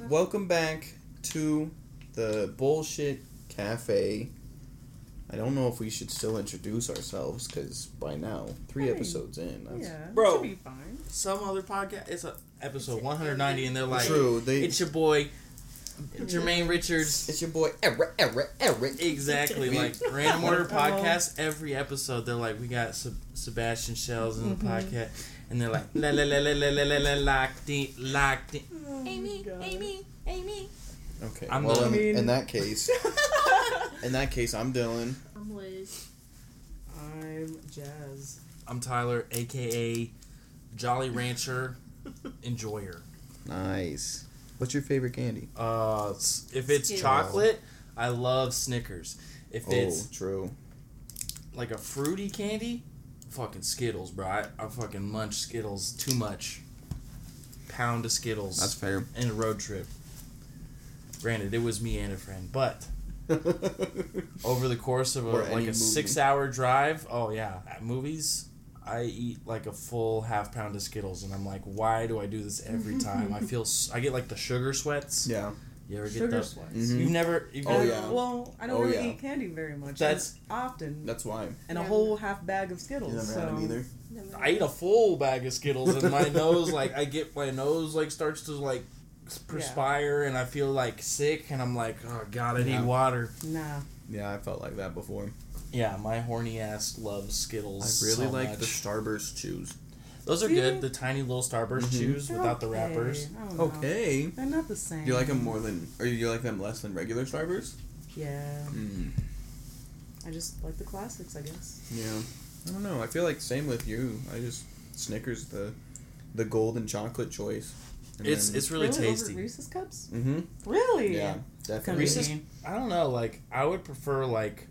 Welcome back to the bullshit cafe. I don't know if we should still introduce ourselves because by now, three Fine. episodes in, that's Yeah, Bro. should be fine. Some other podcast. It's a episode 190, and they're like, true. They, "It's your boy, Jermaine Richards." it's your boy Eric, Eric, Eric. Exactly, like Random Order podcast. Every episode, they're like, "We got Seb- Sebastian Shells in the Mhm. podcast," and they're like, "La la la la la la la la locked in, locked in." Amy, Amy, Amy. Okay. I'm well, the- in, in that case, in that case, I'm Dylan. I'm Liz. I'm Jazz. I'm Tyler, aka Jolly Rancher Enjoyer. Nice. What's your favorite candy? Uh, if it's Skittles. chocolate, I love Snickers. If Oh, it's true. like a fruity candy, fucking Skittles, bro. I, I fucking munch Skittles too much. Pound of Skittles That's fair. in a road trip. Granted, it was me and a friend, but over the course of a, like a movie. six-hour drive, oh yeah, at movies, I eat like a full half pound of Skittles, and I'm like, why do I do this every time? I feel I get like the sugar sweats. yeah. You ever get Sugar those? sweats. Mhm. You've never. You've Oh, never yeah. Well, I don't Oh, really yeah. eat candy very much. That's- often. That's why. and a whole half bag of Skittles. You never so had either. I eat a full bag of Skittles and my nose like I get my nose like starts to like perspire and I feel like sick and I'm like oh god I Yeah. need water. Nah. Yeah, I felt like that before. Yeah, my horny ass loves Skittles. I really so like much. the Starburst chews. Those are See? good. The tiny little Starburst Mhm. chews They're without the wrappers. I don't know. Okay. They're not the same. Do you like them more than, or you like them less than regular Starburst? Yeah. Mm. I just like the classics, I guess. Yeah. I don't know. I feel like same with you. I just Snickers the the golden chocolate choice. And It's it's really, Over tasty. Reese's cups? Mm-hmm. Really? Yeah, definitely. Reese's- I don't know. Like I would prefer like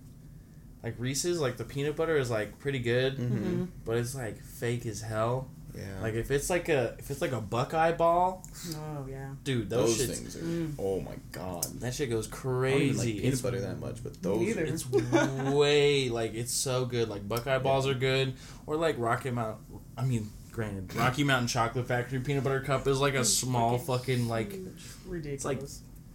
like Reese's. Like the peanut butter is like pretty good, Mm-hmm. but it's like fake as hell. Yeah. Like if it's like a if it's like a Buckeye ball, Oh, yeah. dude, those, those shits things are. Mm. Oh my god. That shit goes I don't even like peanut It's, butter that much, but those. neither. Are, it's way like it's so good. Like Buckeye balls are good, or like Rocky Mount. I mean, granted, Rocky Mountain Chocolate Factory peanut butter cup is like a small fucking like Ridiculous. like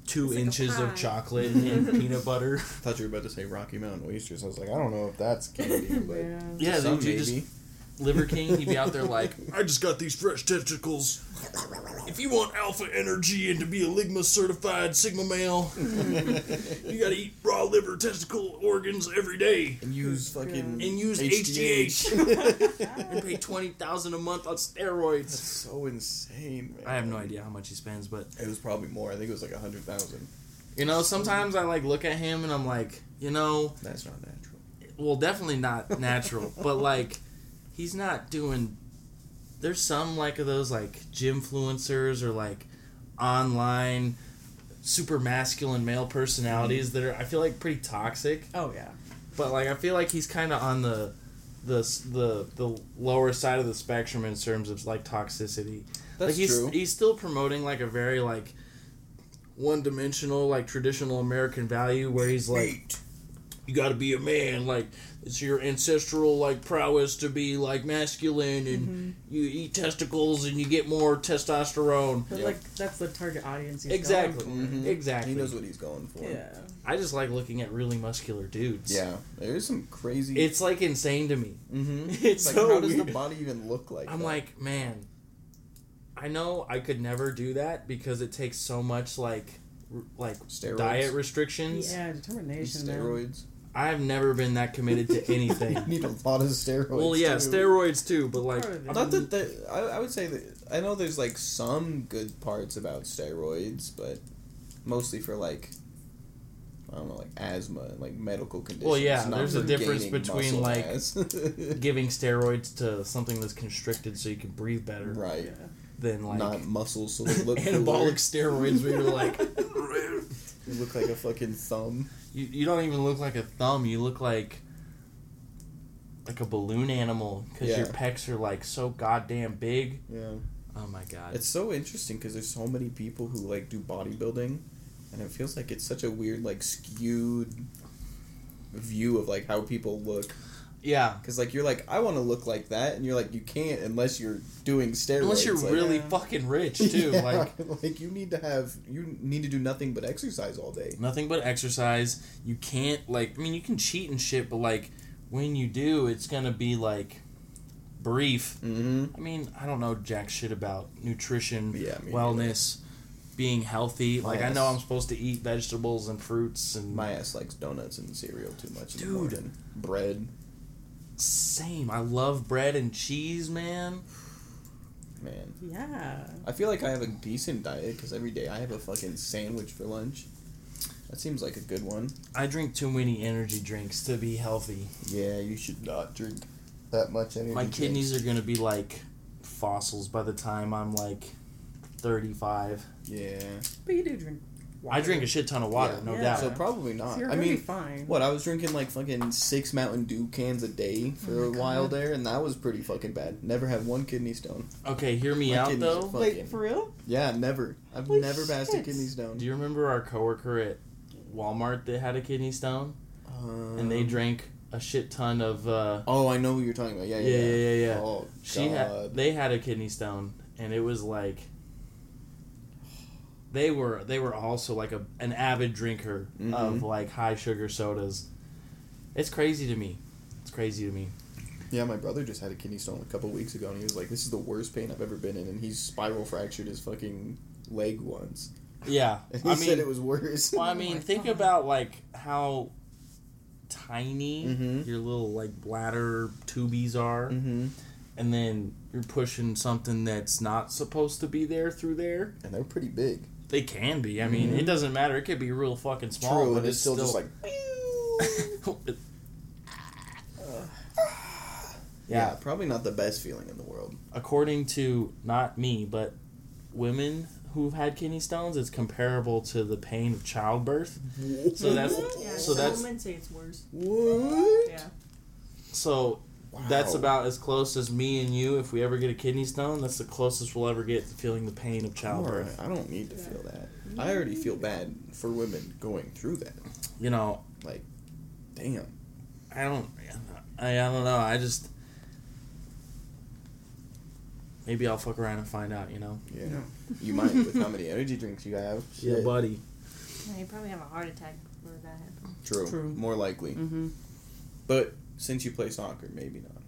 two like inches of chocolate and peanut butter. I thought you were about to say Rocky Mountain oysters. I was like, I don't know if that's candy, but yeah. Yeah, some maybe. just Liver King. He'd be out there like, I just got these fresh testicles. If you want alpha energy and to be a Ligma certified Sigma male, you gotta eat raw liver testicle organs every day. and use fucking and use HGH. and pay twenty thousand a month on steroids. That's so insane, man. I have no idea how much he spends, but It was probably more. I think it was like a hundred thousand. you know, sometimes I like look at him and I'm like, you know, That's not natural. well, definitely not natural, but like, he's not doing. There's some like of those like gym influencers or like online super masculine male personalities mm-hmm. that are I feel like pretty toxic. Oh, yeah. but like I feel like he's kind of on the the the the lower side of the spectrum in terms of like toxicity. That's like he's true. he's still promoting like a very like one dimensional like traditional American value where he's like you got to be a man like it's your ancestral like prowess to be like masculine and Mm-hmm. you eat testicles and you get more testosterone. But, Yep. like, that's the target audience he's Exactly. going Mhm. Exactly. He knows what he's going for. for. Yeah. I just like looking at really muscular dudes. Yeah. There's some crazy. It's like insane to me. Mm-hmm. It's like so how does the body even look like? I'm that? like, man, I know I could never do that because it takes so much like r- like Steroids? diet restrictions. Yeah, determination. man. Steroids. I've never been that committed to you anything. need a lot of steroids. well, yeah, too. steroids too, but like Part of it. Not that the, I, I would say that I know there's like some good parts about steroids, but mostly for like I don't know, like asthma and like medical conditions. Well, yeah, not there's a difference between, like, giving steroids to something that's constricted so you can breathe better right, Yeah. than like not muscles, so they look anabolic cooler. steroids where you're like You look like a fucking thumb. You, you don't even look like a thumb, you look like like a balloon animal because your pecs are like so goddamn big. Yeah, Oh my god. it's so interesting because there's so many people who like do bodybuilding, and it feels like it's such a weird like skewed view of like how people look. Yeah. Because like you're like I want to look like that, and you're like you can't unless you're doing steroids. Unless you're like, really Yeah. fucking rich too. Yeah, Like like you need to have you need to do nothing but exercise all day. nothing but exercise. You can't like I mean you can cheat and shit, but like when you do, it's gonna be like brief. Mm-hmm. I mean, I don't know jack shit about nutrition, Yeah, me wellness, being healthy. My like I know I'm supposed to eat vegetables and fruits and My ass likes donuts and cereal too much in Dude. the morning. Bread, same. I love bread and cheese, man. man. Yeah. I feel like I have a decent diet because every day I have a fucking sandwich for lunch. That seems like a good one. I drink too many energy drinks to be healthy. Yeah, you should not drink that much energy. My kidneys are gonna be like fossils by the time I'm like 35. Yeah. But you do drink water. I drink a shit ton of water, Yeah. no Yeah. doubt. So probably not. So you're I gonna be mean, fine. what I was drinking like fucking six Mountain Dew cans a day for Oh a while God. there, and that was pretty fucking bad. Never had one kidney stone. Okay, hear me My out kidneys though. fucking- Wait, for real? Yeah, never. I've Holy never passed a kidney stone. Do you remember our coworker at Walmart that had a kidney stone and they Um, drank a shit ton of? Uh, Oh, I know what you're talking about. Yeah, yeah, yeah, yeah, yeah, yeah. Oh, She God. had they had a kidney stone and it was like they were they were also like a an avid drinker Mhm. of like high sugar sodas. It's crazy to me. It's crazy to me. Yeah, my brother just had a kidney stone a couple weeks ago, and he was like, "This is the worst pain I've ever been in," and he's spiral fractured his fucking leg once. Yeah, And he I said mean, it was worse. well, I Oh mean, my think God. about like how tiny Mhm. your little like bladder tubies are, mm-hmm. and then you're pushing something that's not supposed to be there through there. And they're pretty big. They can be. I mean, Mhm. it doesn't matter. It could be real fucking small, True, but and it's still, just like. yeah. yeah, probably not the best feeling in the world. According to not me, but women who've had kidney stones, it's comparable to the pain of childbirth. So that's Yeah, so that's women say it's worse. What? Yeah. so that's about as close as me and you. If we ever get a kidney stone, that's the closest we'll ever get to feeling the pain of childbirth. Alright, I don't need to Yeah. feel that. I already feel bad for women going through that. You know, like, Damn. I don't. I, I don't know. I just maybe I'll fuck around and find out. You know. Yeah. No. You might with how many energy drinks you have. Shit. buddy. Yeah, you probably have a heart attack before that happens. True. True. More likely. Mm-hmm. But since you play soccer, maybe not.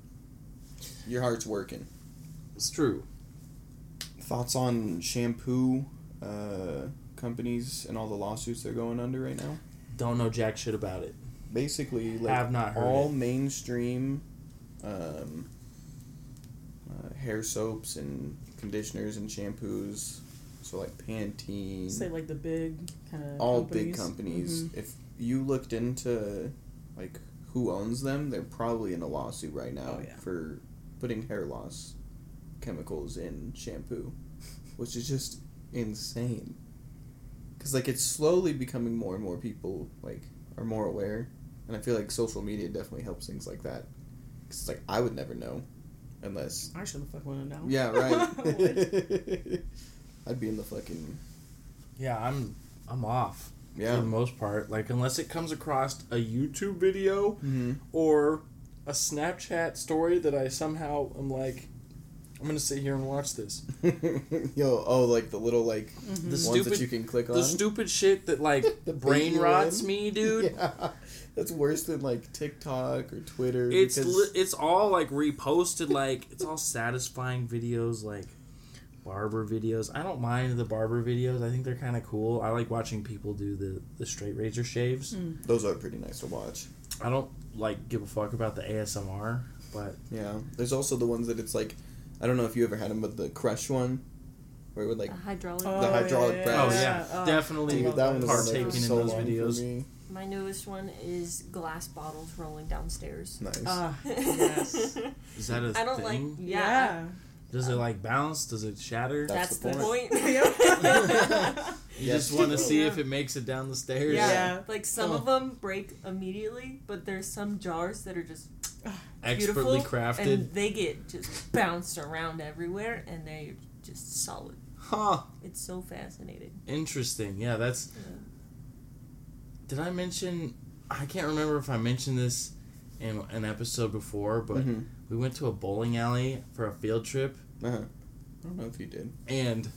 Your heart's working. It's true. Thoughts on shampoo uh, companies and all the lawsuits they're going under right now? Don't know jack shit about it. Basically, like Have not heard all it. mainstream um, uh, hair soaps and conditioners and shampoos. So like Pantene, Say like the big kind of all big companies. If you looked into like who owns them, they're probably in a lawsuit right now Oh, yeah. for putting hair loss chemicals in shampoo, which is just insane. Cause like it's slowly becoming more and more people like are more aware, and I feel like social media definitely helps things like that. Cause it's like I would never know, unless I should have fuck one now. yeah right. I'd be in the fucking Yeah, I'm I'm off yeah. for the most part. Like unless it comes across a YouTube video Mm-hmm. or a Snapchat story that I somehow am like, I'm gonna sit here and watch this. Yo, oh, like the little like Mhm. The ones stupid- that you can click on. The stupid shit that like The brain rots one. me, dude. Yeah, that's worse than like TikTok or Twitter. It's because- li- it's all like reposted, like it's all satisfying videos, like barber videos. I don't mind the barber videos. I think they're kind of cool. I like watching people do the the straight razor shaves. Mm. those are pretty nice to watch. I don't like give a fuck about the ASMR, but Yeah, there's also the ones that it's like, I don't know if you ever had them, but the crush one, where it would like a hydraulic. Oh, The hydraulic yeah, press. oh yeah, Oh, definitely dude, that one was on partaking for in so those long videos. for me. My newest one is glass bottles rolling downstairs. Nice. Ah, yes. Is that a I don't thing? like. Yeah. Does it like bounce? Does it shatter? That's That's, the the point. point. You Yes. just want to see Yeah. if it makes it down the stairs. yeah. Yeah. Like some Oh. of them break immediately, but there's some jars that are just Expertly beautiful crafted. and they get just bounced around everywhere and they're just solid. Huh. It's so fascinating. Interesting. Yeah, that's. Yeah. Did I mention? I can't remember if I mentioned this in an episode before, but Mhm. We went to a bowling alley for a field trip, Uh-huh. I don't know if you did. and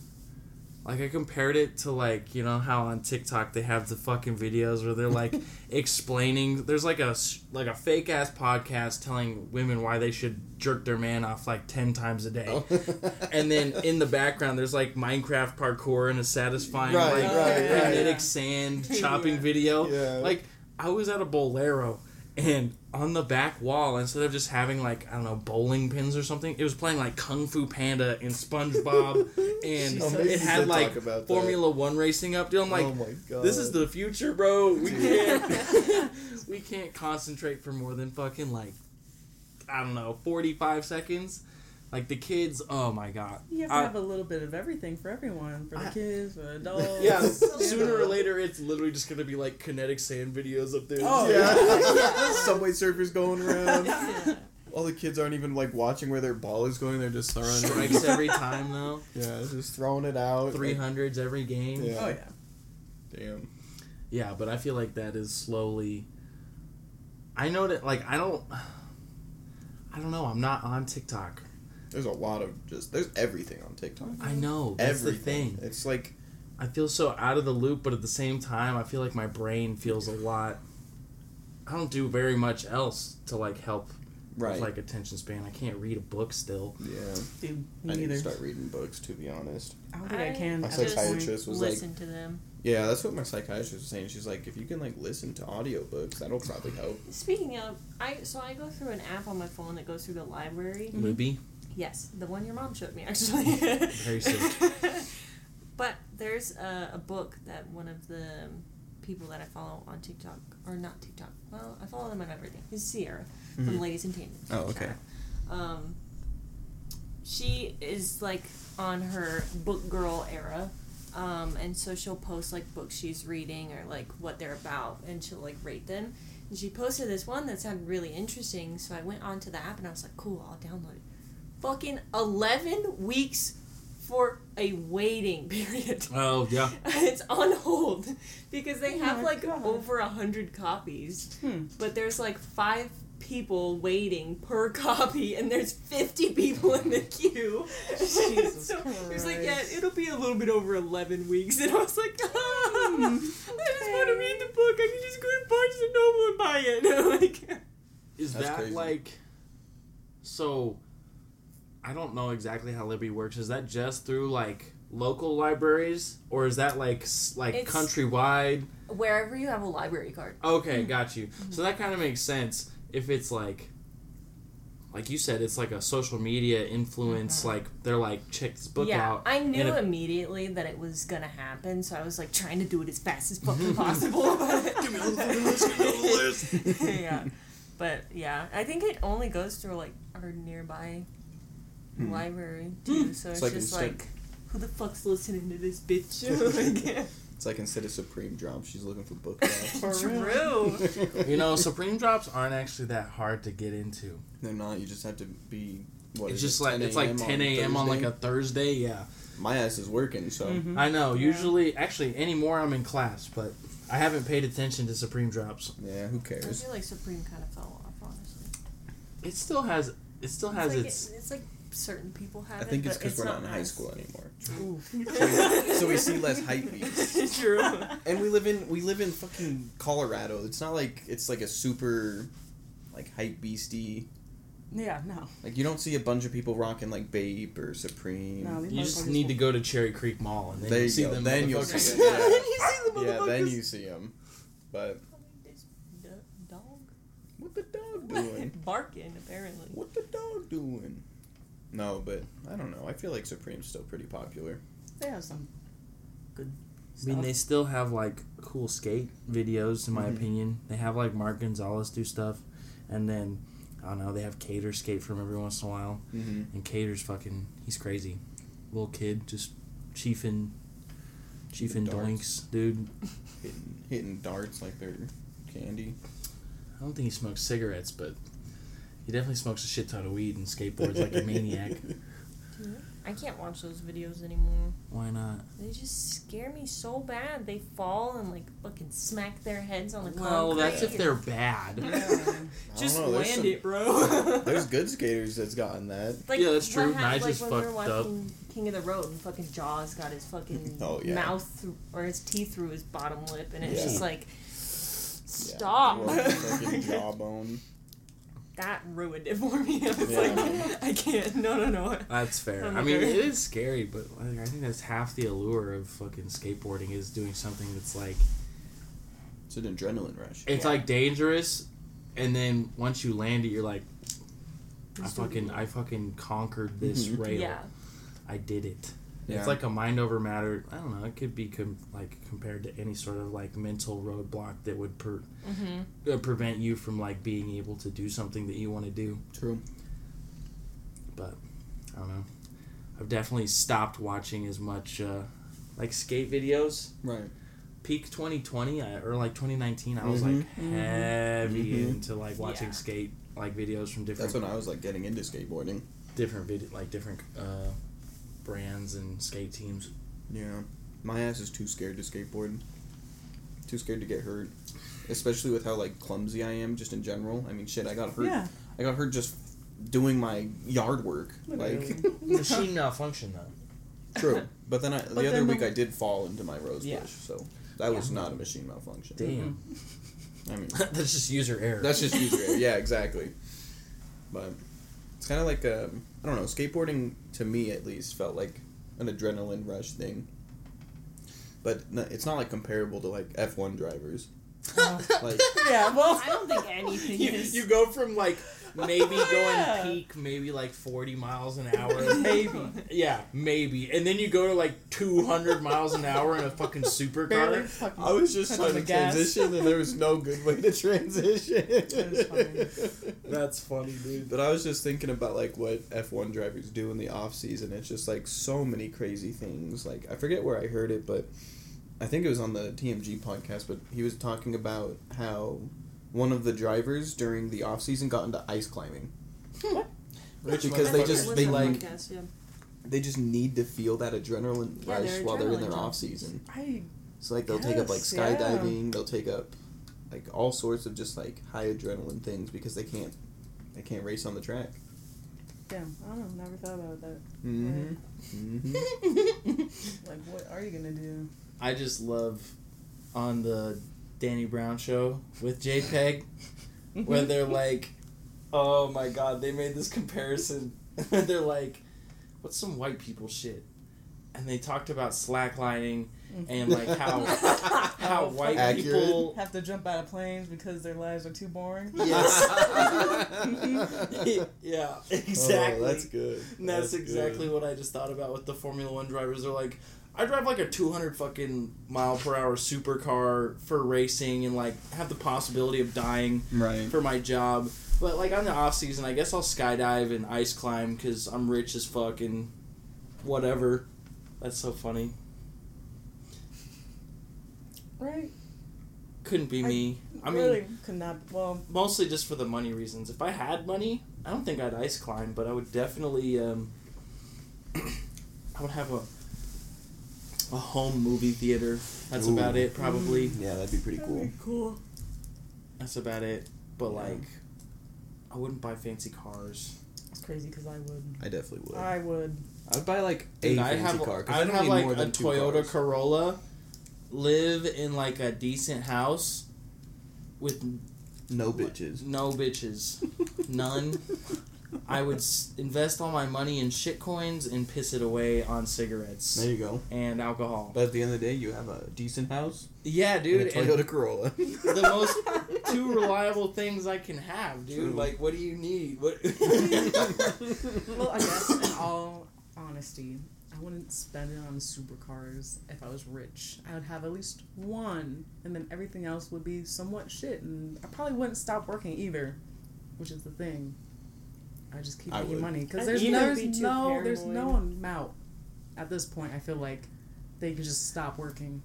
like I compared it to like you know how on TikTok they have the fucking videos where they're like explaining. There's like a like a fake ass podcast telling women why they should jerk their man off like ten times a day. Oh. And then in the background, there's like Minecraft parkour and a satisfying Right, like right, right, kinetic yeah. sand chopping Yeah. video. Yeah. Like I was at a Bowlero, and on the back wall, instead of just having like I don't know bowling pins or something, it was playing like Kung Fu Panda and SpongeBob, and Oh, it had like about that. Formula One racing up. Dude, I'm like, oh my god. this is the future, bro. We can't we can't concentrate for more than fucking like I don't know, forty five seconds. Like the kids, oh my god. You have to I- have a little bit of everything for everyone, for the I- kids, for the adults. yeah, sooner or later, it's literally just gonna be like kinetic sand videos up there. Oh, yeah. Subway surfers going around. Yeah. All the kids aren't even like watching where their ball is going. They're just throwing. strikes every time though. Yeah, just throwing it out. Three hundreds every game. Yeah. Oh yeah. Damn. Yeah, but I feel like that is slowly. I know that like I don't. I don't know. I'm not on TikTok. There's a lot of just. There's everything on TikTok. I know that's everything. the thing. It's like I feel so out of the loop, but at the same time, I feel like my brain feels a lot. I don't do very much else to like help right. with like attention span. I can't read a book still. yeah. Dude, I need neither. to start reading books to be honest. I don't think I, can. My at this point. psychiatrist was like, listen to them. yeah, that's what my psychiatrist was saying. She's like, if you can like listen to audiobooks, that'll probably help. Speaking of, I so I go through an app on my phone that goes through the library. Mhm. Libby, Yes, the one your mom showed me actually. Very but there's a, a book that one of the people that I follow on TikTok or not TikTok. Well, I follow them on everything. Is Sierra from Mhm. Ladies and Tandem. Oh, okay. Um, she is like on her book girl era. Um, and so she'll post like books she's reading or like what they're about and she'll like rate them. And she posted this one that sounded really interesting, so I went onto the app and I was like, cool, I'll download it. Fucking 11 weeks for a waiting period. Oh yeah. it's on hold because they Oh have my like God. over a hundred copies Hmm. but there's like five people waiting per copy and there's 50 people in the queue Jesus so he's like yeah it'll be a little bit over 11 weeks and i was like ah, i just want to read the book i can just go to barnes and noble and buy it like Is That's that crazy. like so I don't know exactly how Libby works. Is that just through like local libraries or is that like like It's- countrywide? wherever you have a library card Okay, mm-hmm. got you. So mm-hmm. that kind of makes sense if it's like like you said it's like a social media influence mm-hmm. like they're like check this book yeah, out. I knew and if- immediately that it was gonna happen, so I was like trying to do it as fast as fucking possible. Give me all the list, give me all the list. yeah, but yeah, I think it only goes through like our nearby Hmm. library too. So it's, It's like just instant- like, who the fuck's listening to this bitch? like, It's like instead of Supreme drops, she's looking for book drops. For real. true. You know, Supreme drops aren't actually that hard to get into. They're not. You just have to be. What it's is just it, like it's like 10 a.m. on like a Thursday. Yeah, My ass is working, so Mhm. I know. Yeah. Usually, actually, anymore I'm in class, but I haven't paid attention to Supreme drops. yeah. Who cares? I feel like Supreme kind of fell off, honestly. It still has. It still has it's, like, its. it- it's like certain people have I think it, it's because we're not not in high school anymore. Ooh. so we see less hype beats. True. And we live in we live in fucking Colorado. It's not like it's like a super like hype beastie. Yeah, no. Like you don't see a bunch of people rocking like Bape or Supreme. No, You just motherfuckers need to go to Cherry Creek Mall and then There you you see go. them. Then you'll see it, yeah. you see the yeah, then you see them. But This dog what the dog doing? barking apparently. what the dog doing? No, but I don't know. I feel like Supreme's still pretty popular. They have some good I mean, they still have like cool skate videos, in my Mhm. opinion. They have like Mark Gonzalez do stuff, and then I don't know. They have Cater skate from every once in a while, Mm-hmm. and Cater's fucking he's crazy, little kid just chiefing, chiefing Darts. doinks, dude. Hitting, hitting darts like they're candy. I don't think he smokes cigarettes, but he definitely smokes a shit ton of weed and skateboards like a maniac. I can't watch those videos anymore. Why not? They just scare me so bad. They fall and like fucking smack their heads on the concrete. Well, that's if they're bad. just know, land some- it, bro. There's good skaters that's gotten that. Like, Yeah, that's true. what hap- Nigel's like when we fucked up. King of the Road and fucking Jaws got his fucking Oh, yeah. mouth through, or his teeth through his bottom lip, and it's Yeah. just like, stop. or fucking jawbone. That ruined it for me. I was Yeah. like, I can't. No, no, no. That's fair. I'm I mean, okay. it is scary, but like, I think that's half the allure of fucking skateboarding is doing something that's like It's an adrenaline rush. it's Yeah. like dangerous, and then once you land it, you're like, I Just do it. fucking I fucking conquered this Mhm. rail. Yeah. I did it. Yeah. It's like a mind over matter. I don't know. It could be com- like compared to any sort of like mental roadblock that would per- Mm-hmm. uh, prevent you from like being able to do something that you want to do. True. But I don't know. I've definitely stopped watching as much uh, like skate videos. Right. Peak 2020 I, or like 2019, I was Mhm. like heavy Mhm. into like watching Yeah. skate like videos from different That's when I was like getting into skateboarding. different video like different uh, brands and skate teams. Yeah. My ass is too scared to skateboard. Too scared to get hurt. Especially with how like clumsy I am just in general. I mean shit, I got hurt. Yeah. I got hurt just doing my yard work. Like Machine malfunction though. true. But then I, the But other then the- week I did fall into my rose Yeah. bush, so that was not a machine malfunction. Damn. Mm-hmm. I mean That's just user error. That's just user error. Yeah, exactly. But it's kind of like um, I don't know. Skateboarding to me at least felt like an adrenaline rush thing. But no, it's not like comparable to like F one drivers. Like Yeah, well, I don't think anything you, is. you go from like maybe going Yeah. peak maybe like 40 miles an hour maybe. yeah maybe and then you go to like 200 miles an hour in a fucking supercar fucking. I was just trying to gas. transition, and there was no good way to transition. funny. that's funny dude But I was just thinking about like what F one drivers do in the off season. It's just like so many crazy things. Like I forget where I heard it, but I think it was on the TMG podcast. But he was talking about how one of the drivers during the off season got into ice climbing. Rich Because they just they like podcast, yeah. they just need to feel that adrenaline Yeah, rush they're while they're in their junkies. off season. I So like they'll take up like Yes, yeah. skydiving, they'll take up like all sorts of just like high adrenaline things because they can't they can't race on the track. damn. I don't know. Never thought about that. Mm-hmm. Mm-hmm. Like, what are you gonna do? i just love on the danny brown show with jpeg mm-hmm. where they're like oh my god they made this comparison they're like what's some white people shit and they talked about slacklining mm-hmm. and like how how Oh, white Accurate. people have to jump out of planes because their lives are too boring. Yes. yeah, oh, exactly. Oh, that's good. And that's, That's exactly good. what I just thought about with the Formula One drivers. They're like, I drive like a 200 fucking mile per hour supercar for racing and like have the possibility of dying Right. for my job. But like on the off season, I guess I'll skydive and ice climb because I'm rich as fuck and whatever. That's so funny. Right. Couldn't be I me. I mean, really could not. Well, mostly just for the money reasons. If I had money, I don't think I'd ice climb, but I would definitely. Um, I would have a a home movie theater. That's Ooh. about it, probably. Mm. Yeah, that'd be pretty cool. cool. That's about it. But Yeah. like, I wouldn't buy fancy cars. It's crazy because I would. I definitely would. I would. I would buy like a Dude, I'd fancy have, car. 'cause I I'd don't have need like more a than two Toyota cars. Corolla, live in like a decent house with No bitches. no bitches, none. I would s- invest all my money in shit coins and piss it away on cigarettes There you go. and alcohol. But at the end of the day, you have a decent house Yeah, and dude. a and Toyota Corolla. the most two reliable things I can have, dude. True. Like, what do you need? What? Well, I guess in all honesty, I wouldn't spend it on supercars if I was rich. I would have at least one, and then everything else would be somewhat shit, and I probably wouldn't stop working either, which is the thing. I just keep I making would. money because there's no, there's be no there's no amount at this point. I feel like they could just stop working.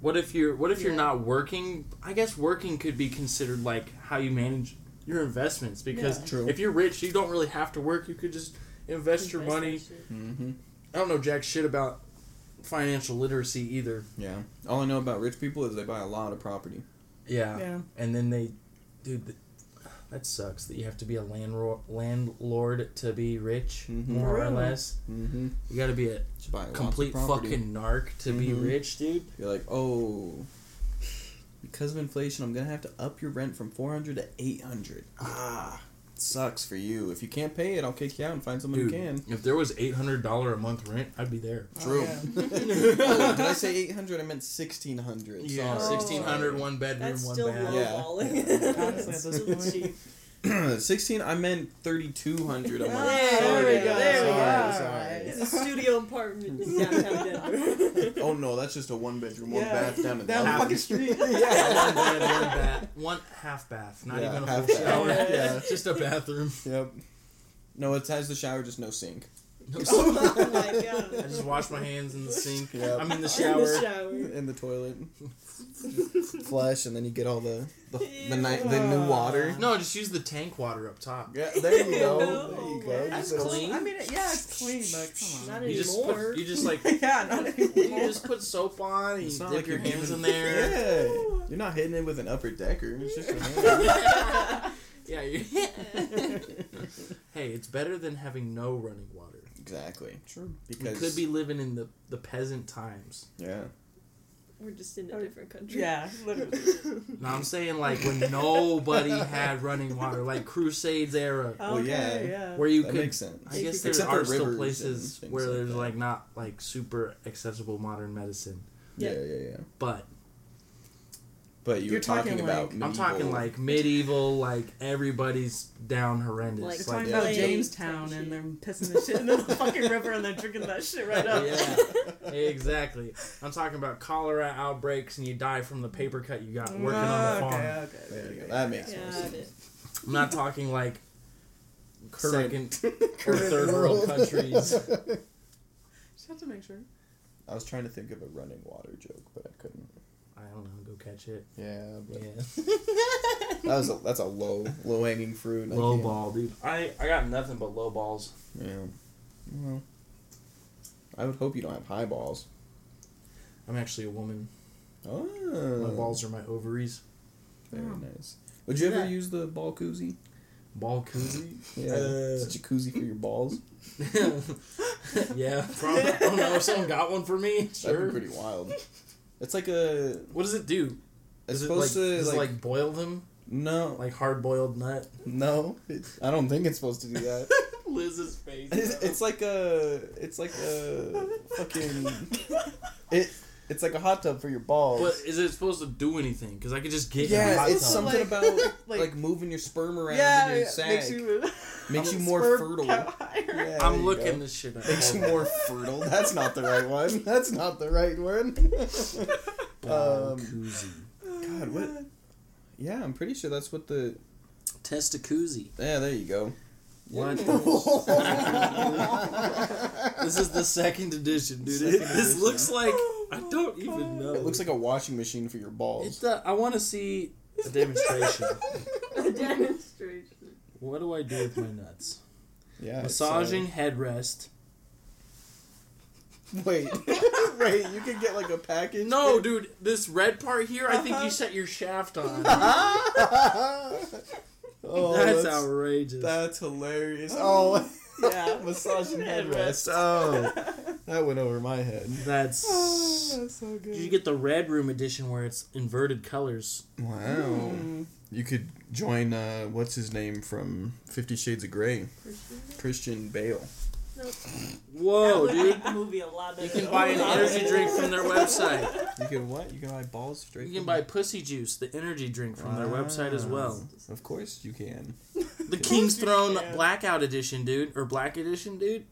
What if you're What if you're Yeah. not working? I guess working could be considered like how you manage your investments because Yeah. True. if you're rich, you don't really have to work. You could just invest your Invest money. Mm-hmm. I don't know jack shit about financial literacy either. Yeah. All I know about rich people is they buy a lot of property. Yeah. Yeah. And then they, dude, th- that sucks that you have to be a landlord landlord to be rich, Mhm. more or less. Mm-hmm. You got to be a Just buy lots of complete fucking narc to be Mhm. rich, dude. You're like, oh, because of inflation, I'm gonna have to up your rent from 400 to 800. Ah, sucks for you. If you can't pay it, I'll kick you out and find someone Dude, who can. if there was eight hundred dollar a month rent, I'd be there. Oh, True. Oh, oh, did I say 800? I meant 1600. Yeah, Sorry. sixteen hundred, one bedroom, That's one still bath. Yeah. Honestly, at this Still point. Cheap. 16. I meant 3200 a month. Yeah, Sorry, there we go, there we go. sorry, It's a studio apartment in downtown Denver. Oh no, that's just a one bedroom, one Yeah. bath down in Down the Dallas. fucking street. one bed, one bath, one half bath, not Yeah, even a half full bath. shower. Yeah. just a bathroom. Yep. No, it has the shower, just no sink. oh my I just wash my hands in the sink. Yep. I'm in the In shower. the shower. in the toilet. Flush, and then you get all the the, the, ni- the new water. No, just use the tank water up top. Yeah, there you go. No, There you go. That's You put a- clean. I mean, yeah, it's clean, but come Not on. You just put, you just like yeah, not you just put soap on and you It's not dip like your hands in there. Yeah, you're not hitting it with an upper decker. It's just your hand. yeah. You, hey, it's better than having no running water. Exactly. True. We could be living in the the peasant times. Yeah. We're just in a different country. Yeah, literally. No, I'm saying like when nobody had running water, like Crusades era, Well, okay, yeah. yeah. where you that could. makes sense. I guess there Except for are still places where things like there's that. like not like super accessible modern medicine, Yeah, yeah, yeah. but But you You're were talking, talking, about. like- I'm talking medieval- like medieval, like everybody's down horrendous. Like- You're Like, talking yeah. about Late Jamestown and they're pissing the shit in the fucking river and they're drinking that shit right up. Yeah. exactly. I'm talking about cholera outbreaks and you die from the paper cut you got working on the farm. Okay, okay. There you go. okay, That okay. makes more Got sense. it. I'm not talking like Current- second or third world countries. Just have to make sure. I was trying to think of a running water joke, but I couldn't. I don't know. Go catch it. Yeah, but Yeah. that was a, that's a low low hanging fruit. Low can't- ball, dude. I I got nothing but low balls. Yeah. Well, I would hope you don't have high balls. I'm actually a woman. Oh, My balls are my ovaries. Very Oh. nice. Would you ever Yeah. use the ball koozie? Ball koozie. Yeah, Uh, it's a jacuzzi for your balls. yeah. Probably. I don't know if someone got one for me. That'd Sure. be pretty wild. It's like a. What does it do? It's Is it supposed like, to does like, it like boil them no like hard boiled nut? no. I don't think it's supposed to do that. Liz's face. It's, it's like a. It's like a fucking. It. It's like a hot tub for your balls. But is it supposed to do anything? Because I could just get in a yeah, hot it's tub. something Like- about like, like- moving your sperm around Yeah, in your it sack. makes you, Makes you sperm more fertile. count higher. Yeah, there I'm you looking go. this shit up. Makes you more fertile. That's not the right one. That's not the right one. Ball um, koozie. God, what? Yeah, I'm pretty sure that's what the. Testacuzzi. Yeah, there you go. What? This is the second edition, dude. Second this edition. looks like I don't even know. It looks like a washing machine for your It balls. do- I want to see a demonstration. A demonstration. what do I do with my nuts? Yeah, it's, uh, Massaging headrest. wait, wait. You can get like a package. No, dude, this red part here, I think you set your shaft on. Oh, that's, that's, outrageous. That's hilarious. Oh, Yeah. massaging Headrest. headrest. Oh, that went over my head. That's. Oh, that's so good. You get the red room edition where it's inverted colors. Wow. Mm. You could join. Uh, what's his name from Fifty Shades of Grey? Christian Bale. Nope. Whoa, That would make dude! the movie a lot better. You can buy an energy drink from their website. You can what? You can buy balls straight. You can from buy Pussy Juice, the energy drink from their website as well. Of course you can. The King's Throne can. Blackout Edition, dude, or Black Edition, dude.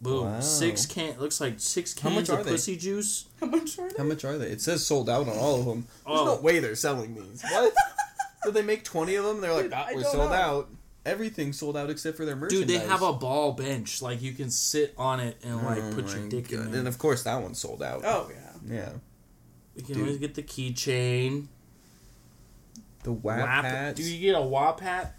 Boom, Wow. six can looks like six How cans much of are they? Pussy Juice. How much are they? How they? much are they? It says sold out on all of them. There's Oh. no way they're selling these. What? Did they make twenty of them? They're like, Dude, ah, I we're don't sold know. out. Everything's sold out except for their merchandise. Dude, they have a ball bench, like you can sit on it and like Oh put your dick God. in there. And of course, that one sold out. Oh, yeah. Yeah. We can dude. always get the keychain. The WAP Wap- hats. Do you get a WAP hat?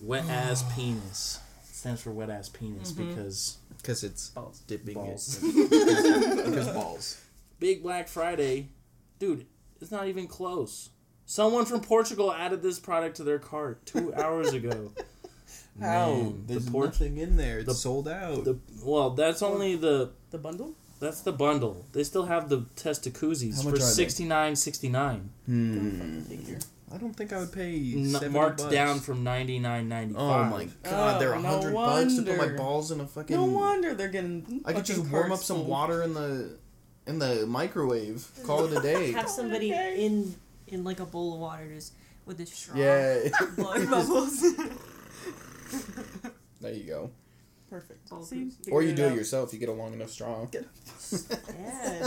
Wet ass penis. stands for wet ass penis Mhm. because Because it's Balls. dipping Balls. it. because, because balls. Big Black Friday, dude, it's not even close. Someone from Portugal added this product to their cart two hours ago. How? Man, There's the Port- nothing in there. It's the- sold out. the well, that's only the The bundle? that's the bundle. They still have the How testicuzis for are they? sixty nine sixty nine. hmm. I don't think I would pay. 70 marked bucks. down from ninety nine ninety Oh five. my god, they're Oh, no hundred bucks to put my wonder. balls in a fucking. No wonder they're getting. I could just fucking warm up some water in the in the microwave. Call it a day. Have somebody in in like a bowl of water just with a straw. yeah. Blowing bubbles. there you go. Perfect. Ball See? Or you Figured do it it out. yourself. You get a long enough straw. yeah,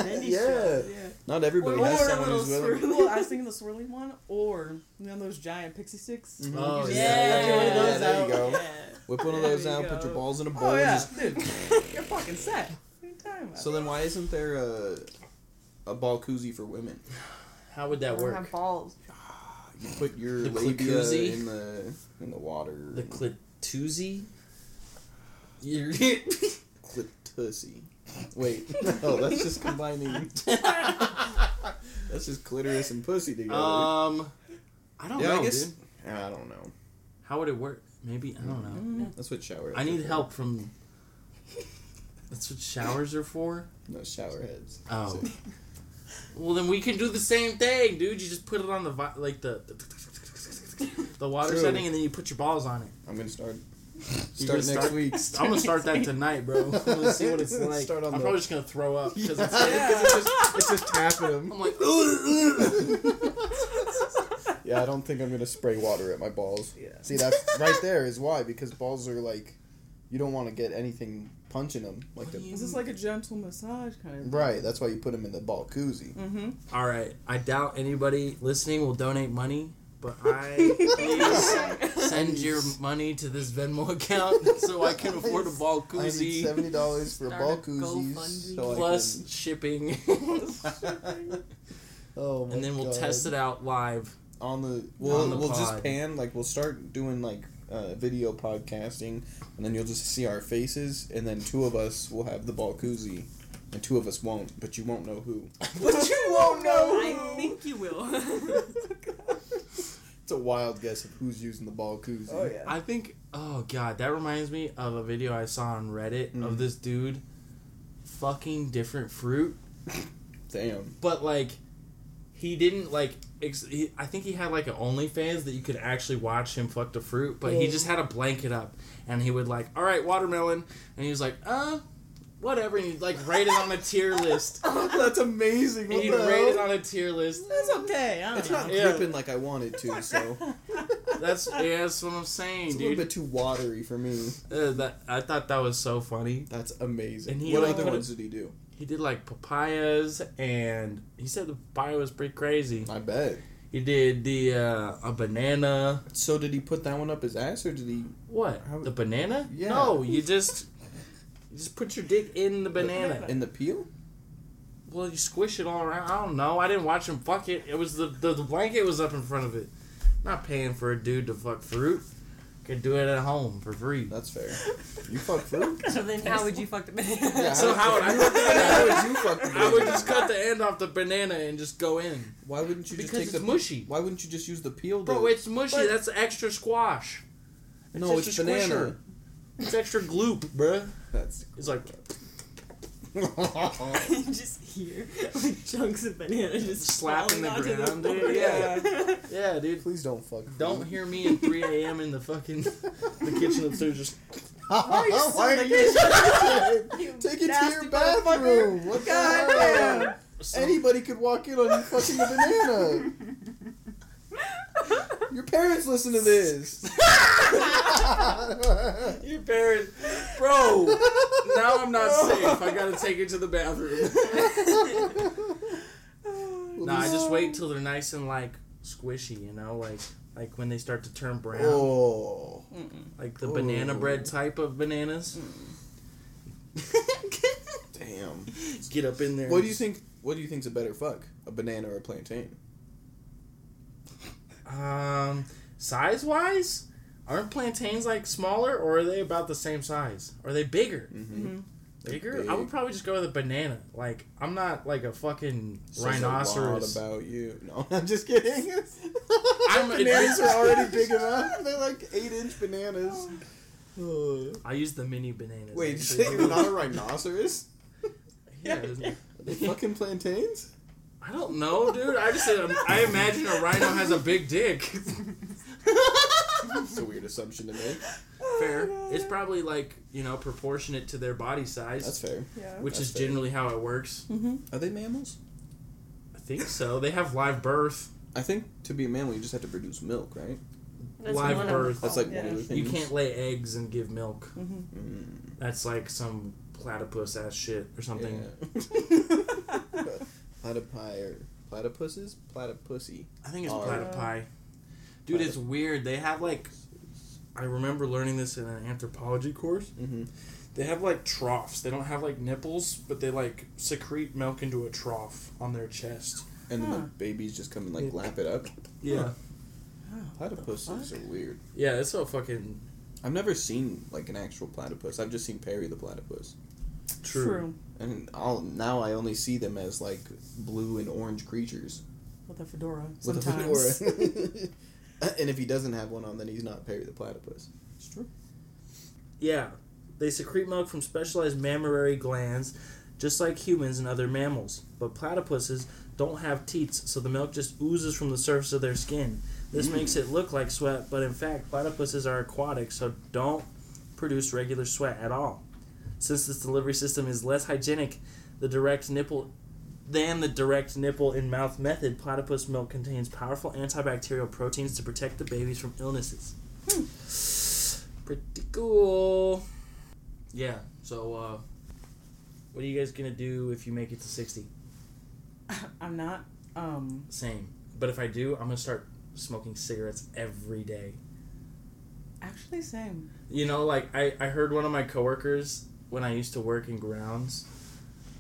bendy Yeah. straw. Yeah. Not everybody Or has a someone who's willing. swirly. well, I was thinking the swirly one, or you know those giant pixie sticks. Mhm. Oh, You just yeah. get one of those Yeah, there out. you go. Yeah. Whip one of those you out. Put your balls in a bowl. Oh yeah, just- dude, you're fucking set. What are you talking about? So then, why isn't there a a ball koozie for women? How would that I don't work? have balls. You put your The labia clitoozy? in the in the water. The clitoozy? You're clitusy. Wait, no, that's just combining. that's just clitoris and pussy together. um, I don't yeah, know, I guess. dude. I don't know. How would it work? Maybe I don't know. Mm, That's what shower. I heads need are for. help from. That's what showers are for. No shower heads. Oh. Well, then we can do the same thing, dude. You just put it on the vi- like the the water True. setting, and then you put your balls on it. I'm gonna start. Start next start- week. I'm gonna start that tonight, bro. I'm gonna see what it's like. Start on I'm the- probably just gonna throw up because Yeah, it's. 'cause it's just it's just tapping them. I'm like, Yeah, I don't think I'm gonna spray water at my balls. Yeah. See, that's right there is why because balls are like, you don't want to get anything punching them like the. do This is like a gentle massage kind of. Right, that's why you put them in the ball koozie. Mm-hmm. All right. I doubt anybody listening will donate money, but I send your money to this Venmo account so I can afford a ball I need koozie seventy dollars for Start ball a koozies. So plus shipping, oh my and then we'll God. test it out live. on the. We'll On the we'll just pan like we'll start doing like uh, video podcasting, and then you'll just see our faces, and then two of us will have the ball koozie, and two of us won't, but you won't know who. But you won't know. I think you will. It's a wild guess of who's using the ball koozie. Oh yeah. I think. Oh god, that reminds me of a video I saw on Reddit Mm. of this dude fucking different fruit, Damn. but like he didn't like. Ex- he, I think he had like an OnlyFans that you could actually watch him fuck the fruit, but he just had a blanket up, and he would like, all right, watermelon, and he was like, uh, whatever, and he'd like rate it on a tier list. That's amazing. And What he'd the rate it on a tier list. That's okay. I don't It's know. not Yeah. dripping like I wanted to, so That's yeah, that's what I'm saying, it's a little bit too watery for me. Uh, that I thought that was so funny. That's amazing. And he, what like, other ones did he do? He did like papayas, and he said the papaya was pretty crazy. I bet. He did the uh, a banana. So did he put that one up his ass, or did he? What? How- the banana? Yeah. No, you just you just put your dick in the banana. In the peel? Well, you squish it all around. I don't know. I didn't watch him fuck it. It was the the, the blanket was up in front of it. Not paying for a dude to fuck fruit. Could do it at home for free. That's fair. You fuck fruit? so then, how would you fuck the banana? Yeah, So how would I you- fuck the How would you fuck the I would just cut the end off the banana and just go in. Why wouldn't you just take it's the mushy. Why wouldn't you just use the peel? Bro, to- it's mushy. But- That's extra squash. no, it's a banana. squisher. It's extra gloop, bruh. That's It's like just hear like chunks of banana just Slapping the ground, floor. dude. Yeah. yeah, dude. Please don't fuck. Don't hear me at 3 a.m. in the fucking the kitchen upstairs just Why you are so you? Take it to your bathroom. What the God hell? Anybody could walk in on you fucking a banana. Your parents listen to this. Your parents, bro. Now I'm not safe. I gotta take it to the bathroom. nah, I just wait till they're nice and like squishy, you know, like like when they start to turn brown, Oh. like the banana Oh. bread type of bananas. Mm. Damn. Get up in there. What do you think? What do you think's a better fuck? A banana or a plantain? Um, size wise, Aren't plantains like smaller, or are they about the same size? Are they bigger? Mm-hmm. Bigger? big. I would probably just go with a banana. Like I'm not like a fucking rhinoceros. A lot about you. No, I'm just kidding. I'm- bananas are already big enough. They're like eight inch bananas. I use the mini bananas. Wait, you're not a rhinoceros? Yeah, isn't it? Are they fucking plantains? I don't know, dude. I just said I imagine a rhino has a big dick. That's a weird assumption to make. Fair. It's probably like you know proportionate to their body size, That's fair. Yeah. which that's is fair. generally how it works. Mm-hmm. Are they mammals? I think so. They have live birth. I think to be a mammal, you just have to produce milk, right? That's Live one of birth. That's like Yeah. one of the things. You can't lay eggs and give milk. Mm-hmm. Mm, That's like some platypus ass shit or something. yeah. Platypi or platypuses? Platypussy. I think it's Are- platypi. Dude, it's weird. They have like, I remember learning this in an anthropology course. Mm-hmm. They have like troughs. They don't have like nipples, but they like secrete milk into a trough on their chest. And then Huh. the babies just come and like lap it up. Yeah. Platypuses are weird. Yeah, it's so fucking I've never seen like an actual platypus. I've just seen Perry the platypus. True. And I'll, now I only see them as like blue and orange creatures With a fedora. with Sometimes. a fedora. and if he doesn't have one on, then he's not Perry the platypus. It's true. Yeah. They secrete milk from specialized mammary glands, just like humans and other mammals. But platypuses don't have teats, so the milk just oozes from the surface of their skin. This mm. makes it look like sweat, but in fact, platypuses are aquatic, so don't produce regular sweat at all. Since this delivery system is less hygienic, the direct nipple than the direct nipple in mouth method, platypus milk contains powerful antibacterial proteins to protect the babies from illnesses. Pretty cool. Yeah. So, uh, what are you guys gonna do if you make it to sixty? I'm not. Um. Same. But if I do, I'm gonna start smoking cigarettes every day. Actually, same. You know, like I, I heard one of my coworkers when I used to work in grounds.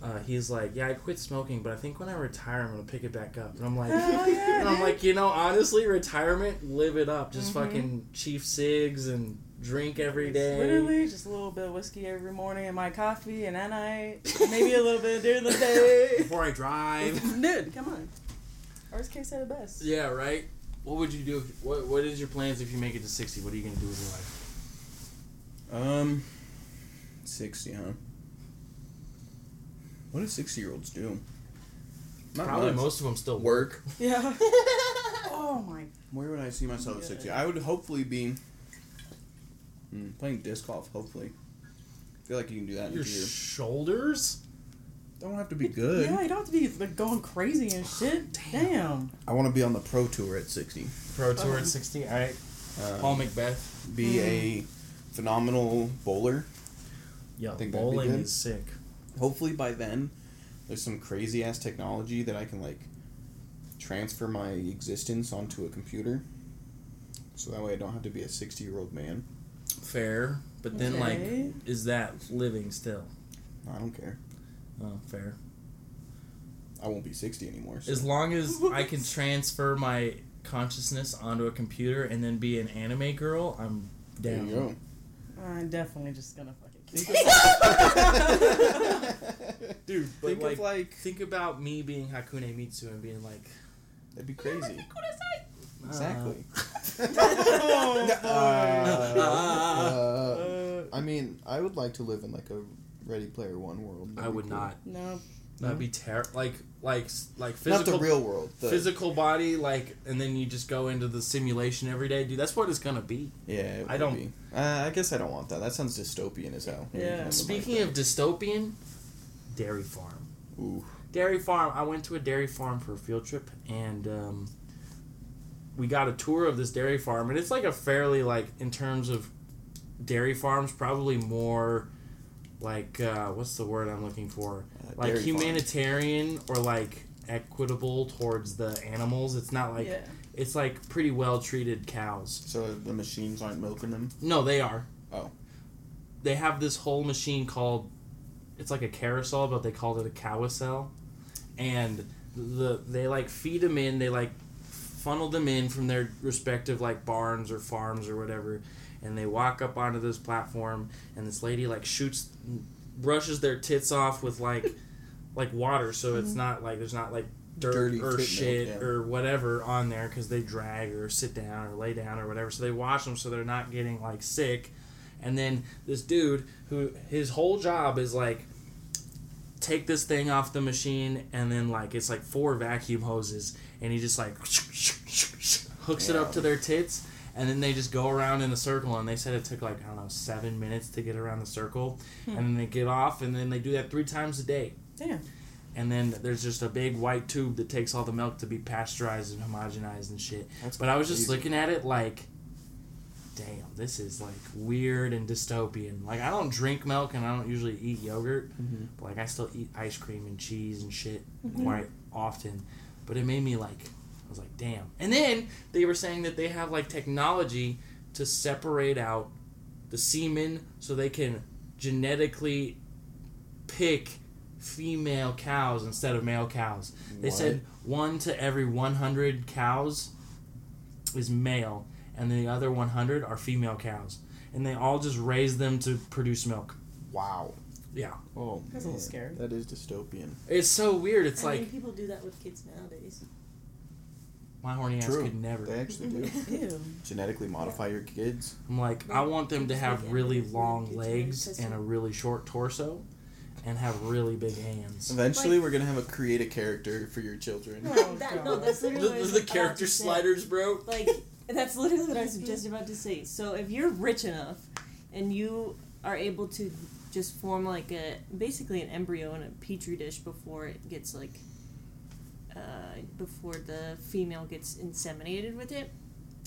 Uh, he's like, yeah, I quit smoking, but I think when I retire, I'm gonna pick it back up. And I'm like, Hell yeah, and I'm like, you know, honestly, retirement, live it up. Just Mhm. fucking chief cigs and drink every day. Literally, just a little bit of whiskey every morning in my coffee, and at night, maybe a little bit during the day. before I drive. Dude, come on. Worst case said it best. Yeah, right. What would you do? If, what What is your plans if you make it to sixty? What are you gonna do with your life? Um, sixty, huh? What do sixty-year-olds do? Not Probably much. most of them still work. work. Yeah. oh my. Where would I see myself at sixty? I would hopefully be hmm, playing disc golf. Hopefully, I feel like you can do that in Your a year. shoulders. Don't have to be good. Yeah, you don't have to be like going crazy and shit. Damn. I want to be on the pro tour at sixty. Pro tour at sixty. All right. Uh, Paul McBeth. be a phenomenal bowler. Yeah, think that'd be bowling is sick. Hopefully by then, there's some crazy ass technology that I can like transfer my existence onto a computer. So that way I don't have to be a sixty year old man. Fair, but then like, is that living still? I don't care. Oh, fair. I won't be sixty anymore. So. As long as I can transfer my consciousness onto a computer and then be an anime girl, I'm there down. you go. I'm definitely just gonna fucking kick Think it. Dude, but Think like, of like think about me being Hakune Mitsu and being like, that'd be crazy. Exactly. oh, Uh, Uh, uh, I mean, I would like to live in like a Ready Player One world. I That'd be would cool. not. no. That'd be terrible. Like, like, s- like Not physical, the real world. The, physical body. Like, and then you just go into the simulation every day, dude. That's what it's gonna be. Yeah, it I would don't- Be. Uh, I guess I don't want that. That sounds dystopian as hell. Yeah. Speaking of dystopian, dairy farm. Ooh. Dairy farm. I went to a dairy farm for a field trip, and um, we got a tour of this dairy farm, and it's like a fairly like in terms of dairy farms, probably more like uh, what's the word I'm looking for? Uh, Like dairy farm. humanitarian or like equitable towards the animals. It's not like yeah. it's like pretty well treated cows. So the machines aren't milking them. No, they are. Oh. They have this whole machine called it's like a carousel, but they called it a carousel. And the they like feed them in, they like funnel them in from their respective like barns or farms or whatever, and they walk up onto this platform, and this lady like shoots, brushes their tits off with like, like water, so it's mm-hmm. not like there's not like dirt Dirty or tit milk, shit yeah. or whatever on there because they drag or sit down or lay down or whatever. So they wash them so they're not getting like sick. And then this dude who his whole job is like take this thing off the machine and then like it's like four vacuum hoses and he just like hooks it up to their tits and then they just go around in a circle and they said it took like I don't know seven minutes to get around the circle and then they get off and then they do that three times a day Damn. and then there's just a big white tube that takes all the milk to be pasteurized and homogenized and shit. That's but I was just crazy. looking at it like, damn, this is like weird and dystopian. Like I don't drink milk and I don't usually eat yogurt, Mhm. but like I still eat ice cream and cheese and shit quite often. But it made me like, I was like, damn. And then they were saying that they have like technology to separate out the semen so they can genetically pick female cows instead of male cows. They What? said one to every 100 cows is male, and the other 100 are female cows. And they all just raise them to produce milk. Wow. Yeah. Oh, That's a little oh, scary. That is dystopian. It's so weird. It's I like, mean, people do that with kids nowadays. My horny ass True. could never. They actually do. Ew. Genetically modify your kids. I'm like, I mm. want them to have really long legs and a really short torso, and have really big hands. Eventually, Like- we're gonna have a create a character for your children. Oh, that, no, God. that's The, literally what I was the about character to say. sliders, bro. Like that's literally what I was just about to say. So if you're rich enough and you are able to just form like a basically an embryo in a petri dish before it gets like uh, before the female gets inseminated with it,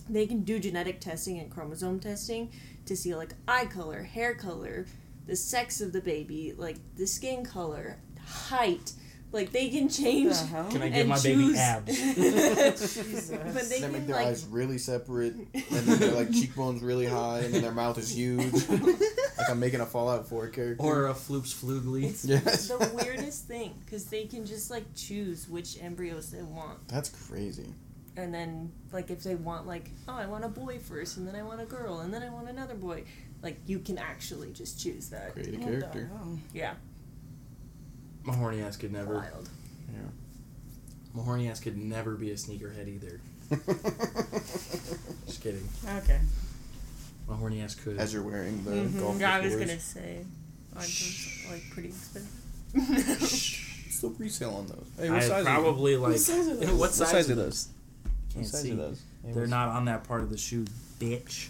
they can do genetic testing and chromosome testing to see like eye color, hair color, the sex of the baby, like the skin color, height. Like they can change. The hell? Can I give and my baby abs? Jesus. But they They can make their like eyes really separate, and then their like cheekbones really high, and then their mouth is huge. like I'm making a Fallout 4 character. Or a floops flugly. It's Yes. the weirdest thing because they can just like choose which embryos they want, That's crazy. and then like if they want like oh I want a boy first, and then I want a girl, and then I want another boy, like you can actually just choose that. Create a character. Yeah, My horny ass could never. wild. Yeah. My horny ass could never be a sneakerhead either. Just kidding. Okay. My horny ass could. As you're wearing the Mhm. golf Yeah, I was gonna say, aren't those, like pretty expensive? What's the resale on those? Hey, what I probably like. size are those? what size, are those? What Can't size see. are those? They're not on that part of the shoe, bitch.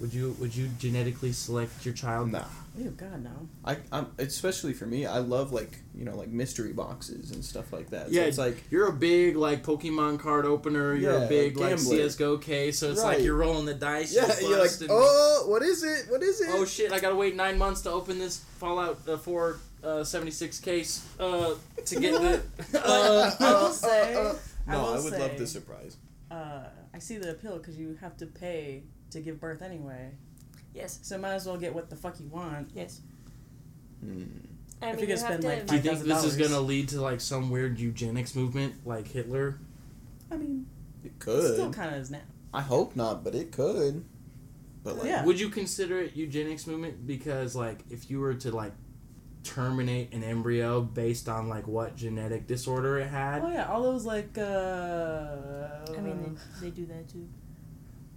Would you Would you genetically select your child? Nah. Oh God, no. I, I'm especially for me. I love like you know like mystery boxes and stuff like that. So Yeah, it's like you're a big like Pokemon card opener. You're Yeah, a big like gambler. CS:GO case. So it's like you're rolling the dice. yeah, you you're like oh what is it? What is it? oh shit! I gotta wait nine months to open this Fallout uh, 4 uh, 76 case uh, to get the. Uh, I will say. uh, I no, will I would love say, the surprise. Uh, I see the appeal because you have to pay to give birth anyway. Yes, So might as well get what the fuck you want. yes. Hmm. I mean, you you have spend, to. like, Do you think this is gonna lead to like some weird eugenics movement like Hitler? I mean, It it could. still kind of is now. I hope not, but it could. But like, Yeah. Would you consider it eugenics movement because like if you were to like terminate an embryo based on like what genetic disorder it had? Oh yeah, all those like. Uh, I mean, they, they do that too.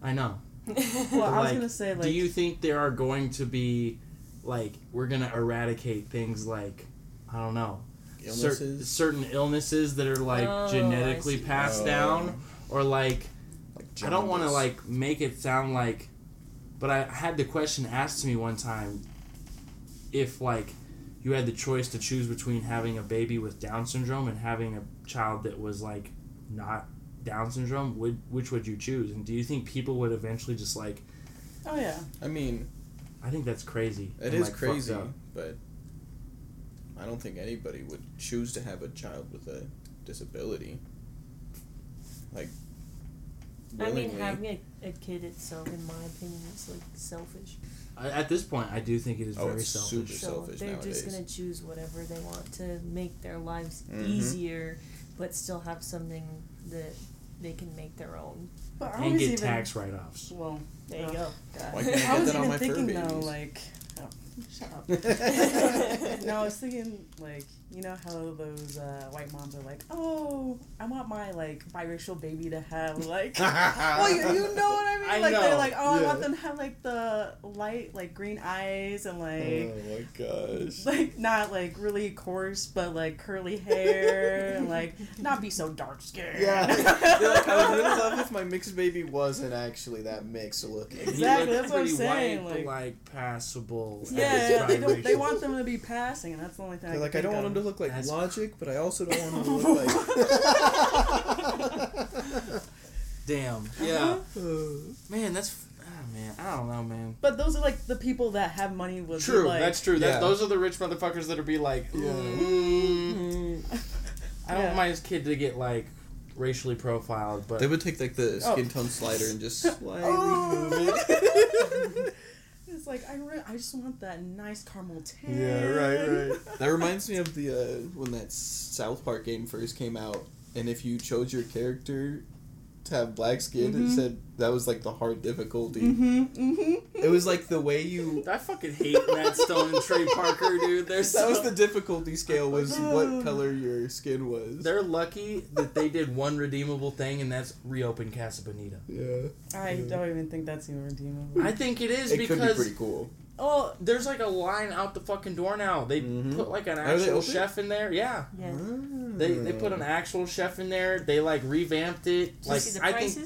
I know. well, But, I was like, gonna say like. Do you think there are going to be like we're gonna eradicate things like I don't know cer- certain illnesses that are like Oh, genetically passed Oh. down or like like I don't want to like make it sound like, but I had the question asked to me one time if like you had the choice to choose between having a baby with Down syndrome and having a child that was like not Down syndrome, would which would you choose? And do you think people would eventually just like? Oh yeah. I mean, I think that's crazy. it and, is like, crazy, but I don't think anybody would choose to have a child with a disability. Like, I mean, having a, a kid itself, in my opinion, is like selfish. I, at this point, I do think it is Oh, very it's selfish. super So selfish they're nowadays. just gonna choose whatever they want to make their lives Mhm. easier, but still have something that they can make their own. But I and was get even, tax write offs. Well, There you ugh, go. Oh, God. Why can't I I was that on even my thinking though, like, oh, shut up. no, I was thinking like, you know how those uh, white moms are like, oh, I want my like biracial baby to have like, well, you, you know what I mean? I like know, they're like, oh, I want them to have like the light, like green eyes and like. oh my gosh. Like not like really coarse, but like curly hair, and like not be so dark skinned. Yeah. Like, I would really love if my mixed baby wasn't actually that mixed looking. He Exactly, looked that's what I'm saying, White, like- but like passable. Yeah, yeah, they don't. They want them to be passing, and that's the only thing. I like, can I don't think want him to look like That's- logic, but I also don't want him to look like. Damn. Yeah. Man, that's. Ah, man, I don't know, man. But those are like the people that have money. With True, like, that's true. That, Yeah. those are the rich motherfuckers that'll be like, Yeah. mm, I don't Yeah. want my kid to get like racially profiled, but They would take like the Oh. skin tone slider and just slightly Oh. move it. it's like I, re- I just want that nice caramel tan. Yeah, right, right. That reminds me of the uh, when that South Park game first came out, and if you chose your character to have black skin, Mhm. it said that was like the hard difficulty. Mm-hmm. Mm-hmm. It was like the way you. I fucking hate Matt Stone and Trey Parker, dude. They're so, That was the difficulty scale was what color your skin was. They're lucky that they did one redeemable thing, and that's reopen Casa Bonita. Yeah, I don't even think that's even redeemable. I think it is it could be pretty cool. Oh, there's like a line out the fucking door now. They Mhm. put like an actual chef in there. Yeah. Yeah. They, they put an actual chef in there. They like revamped it. Did you like see the I think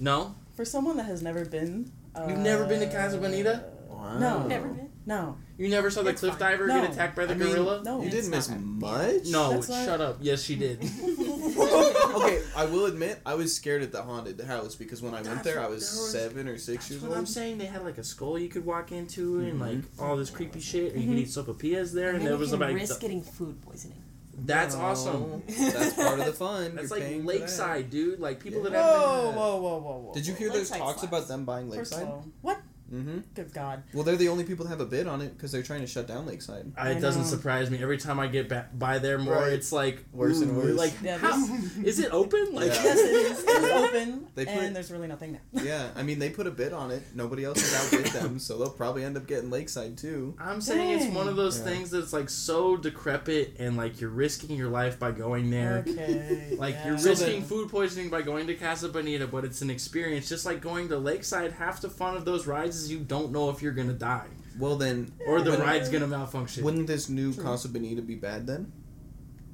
no. for someone that has never been. Uh, You've never been to Casa Bonita? Wow. No, Never been. no, You never saw the It's cliff fine. diver No. get attacked by the I mean, gorilla? no. You didn't miss not. much. No, That's not- shut up. Yes, she did. okay, I will admit I was scared at the haunted house because when I went there I was there was- seven or six That's years what I'm saying. They had like a skull you could walk into and mm-hmm. like all this creepy shit, and you could mm-hmm. eat sopapillas there, and, And there was can about risk getting food poisoning. that's No, awesome. That's part of the fun. That's You're like paying for that. Lakeside, dude. Like people Yeah. that have Whoa, been. whoa, whoa, whoa, whoa. Did you hear those talks slaps. about them buying Lakeside? what? Mm-hmm. Good God. Well, they're the only people that have a bid on it because they're trying to shut down Lakeside. I, I it doesn't know. surprise me. Every time I get back by there more, Right. it's like Worse and worse. Like, Yeah, how, is it open? Like, Yeah. Yes, it is. It's open, They put- and there's really nothing there. Yeah, I mean they put a bid on it. Nobody else has outbid them, so they'll probably end up getting Lakeside too. I'm saying it's one of those Yeah. things that's like so decrepit, and like you're risking your life by going there. Okay. Like yeah. you're So risking then- food poisoning by going to Casa Bonita, but it's an experience. Just like going to Lakeside, half the fun of those rides is you don't know if you're gonna die Well then, or the ride's gonna malfunction. Wouldn't this new True. Casa Bonita be bad then?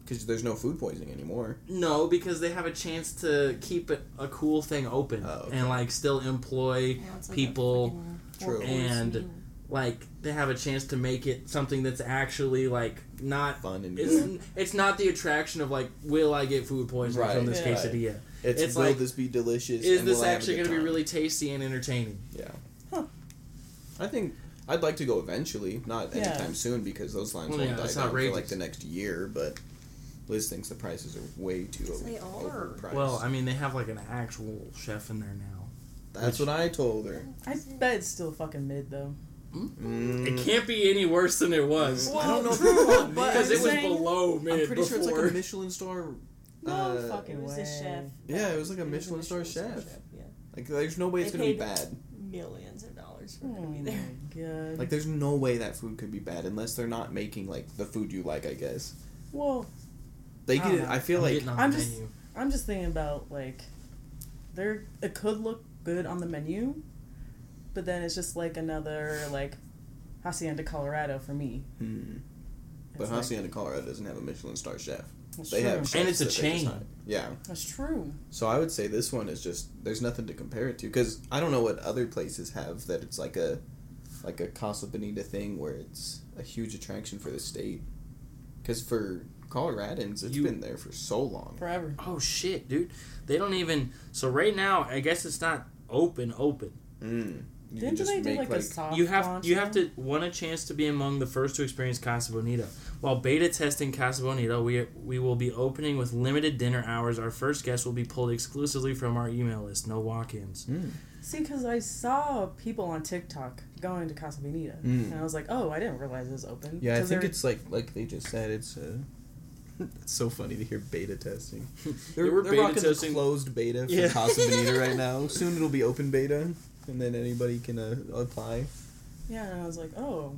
Because there's no food poisoning anymore. no, because they have a chance to keep it a cool thing open Oh, okay. and like still employ Now it's like people. True. And- Like they have a chance to make it something that's actually like not. Fun and It's, good. it's not the attraction of like, will I get food poisoning Right, from this yeah. quesadilla? It's, it's will like, this be delicious? Is and this I actually going to be really tasty and entertaining? Yeah. Huh. I think I'd like to go eventually, not Yeah. anytime soon because those lines Well, won't yeah, die it's down for like the next year. But Liz thinks the prices are way too Yes, over, they are. overpriced. Well, I mean, they have like an actual chef in there now. that's what I told her. I bet it's still fucking mid though. Mm, It can't be any worse than it was. I don't know if Well, it's true, but Because it was saying- below mid I'm pretty sure it's like a Michelin star. No uh, fucking It was way. a chef. Yeah, it was like a It was Michelin star chef. Yeah. Like, there's no way it's They gonna be bad. Millions of dollars for Oh it to be my there. god. Like, there's no way that food could be bad unless they're not making like the food you like. I guess well, they I don't get. know. I feel I'm like on I'm the just- menu. I'm just thinking about like, there it could look good on the menu, but then it's just like another like, Hacienda Colorado for me. Hmm. But It's like- Hacienda, Colorado doesn't have a Michelin star chef. That's They true. have And it's a that they just chain. hire. Yeah. That's true. So I would say this one is just there's nothing to compare it to because I don't know what other places have that it's like a like a Casa Bonita thing where it's a huge attraction for the state. Because for Coloradans, it's You- been there for so long. Forever. Oh shit, dude! They don't even. So right now, I guess it's not open. Open. Mm. You Didn't they do like, a soft You have launch you have to want a chance to be among the first to experience Casa Bonita. While beta testing Casa Bonita, we we will be opening with limited dinner hours. Our first guests will be pulled exclusively from our email list. No walk-ins. Mm. See, because I saw people on TikTok going to Casa Bonita, Mm. and I was like, oh, I didn't realize it was open. Yeah, I 'Cause think it's like like they just said it's uh It's so funny to hear beta testing. They They're, were they're beta rocking testing- the closed beta for Yeah. Casa Bonita right now. Soon it'll be open beta, and then anybody can uh, apply. Yeah, and I was like, oh,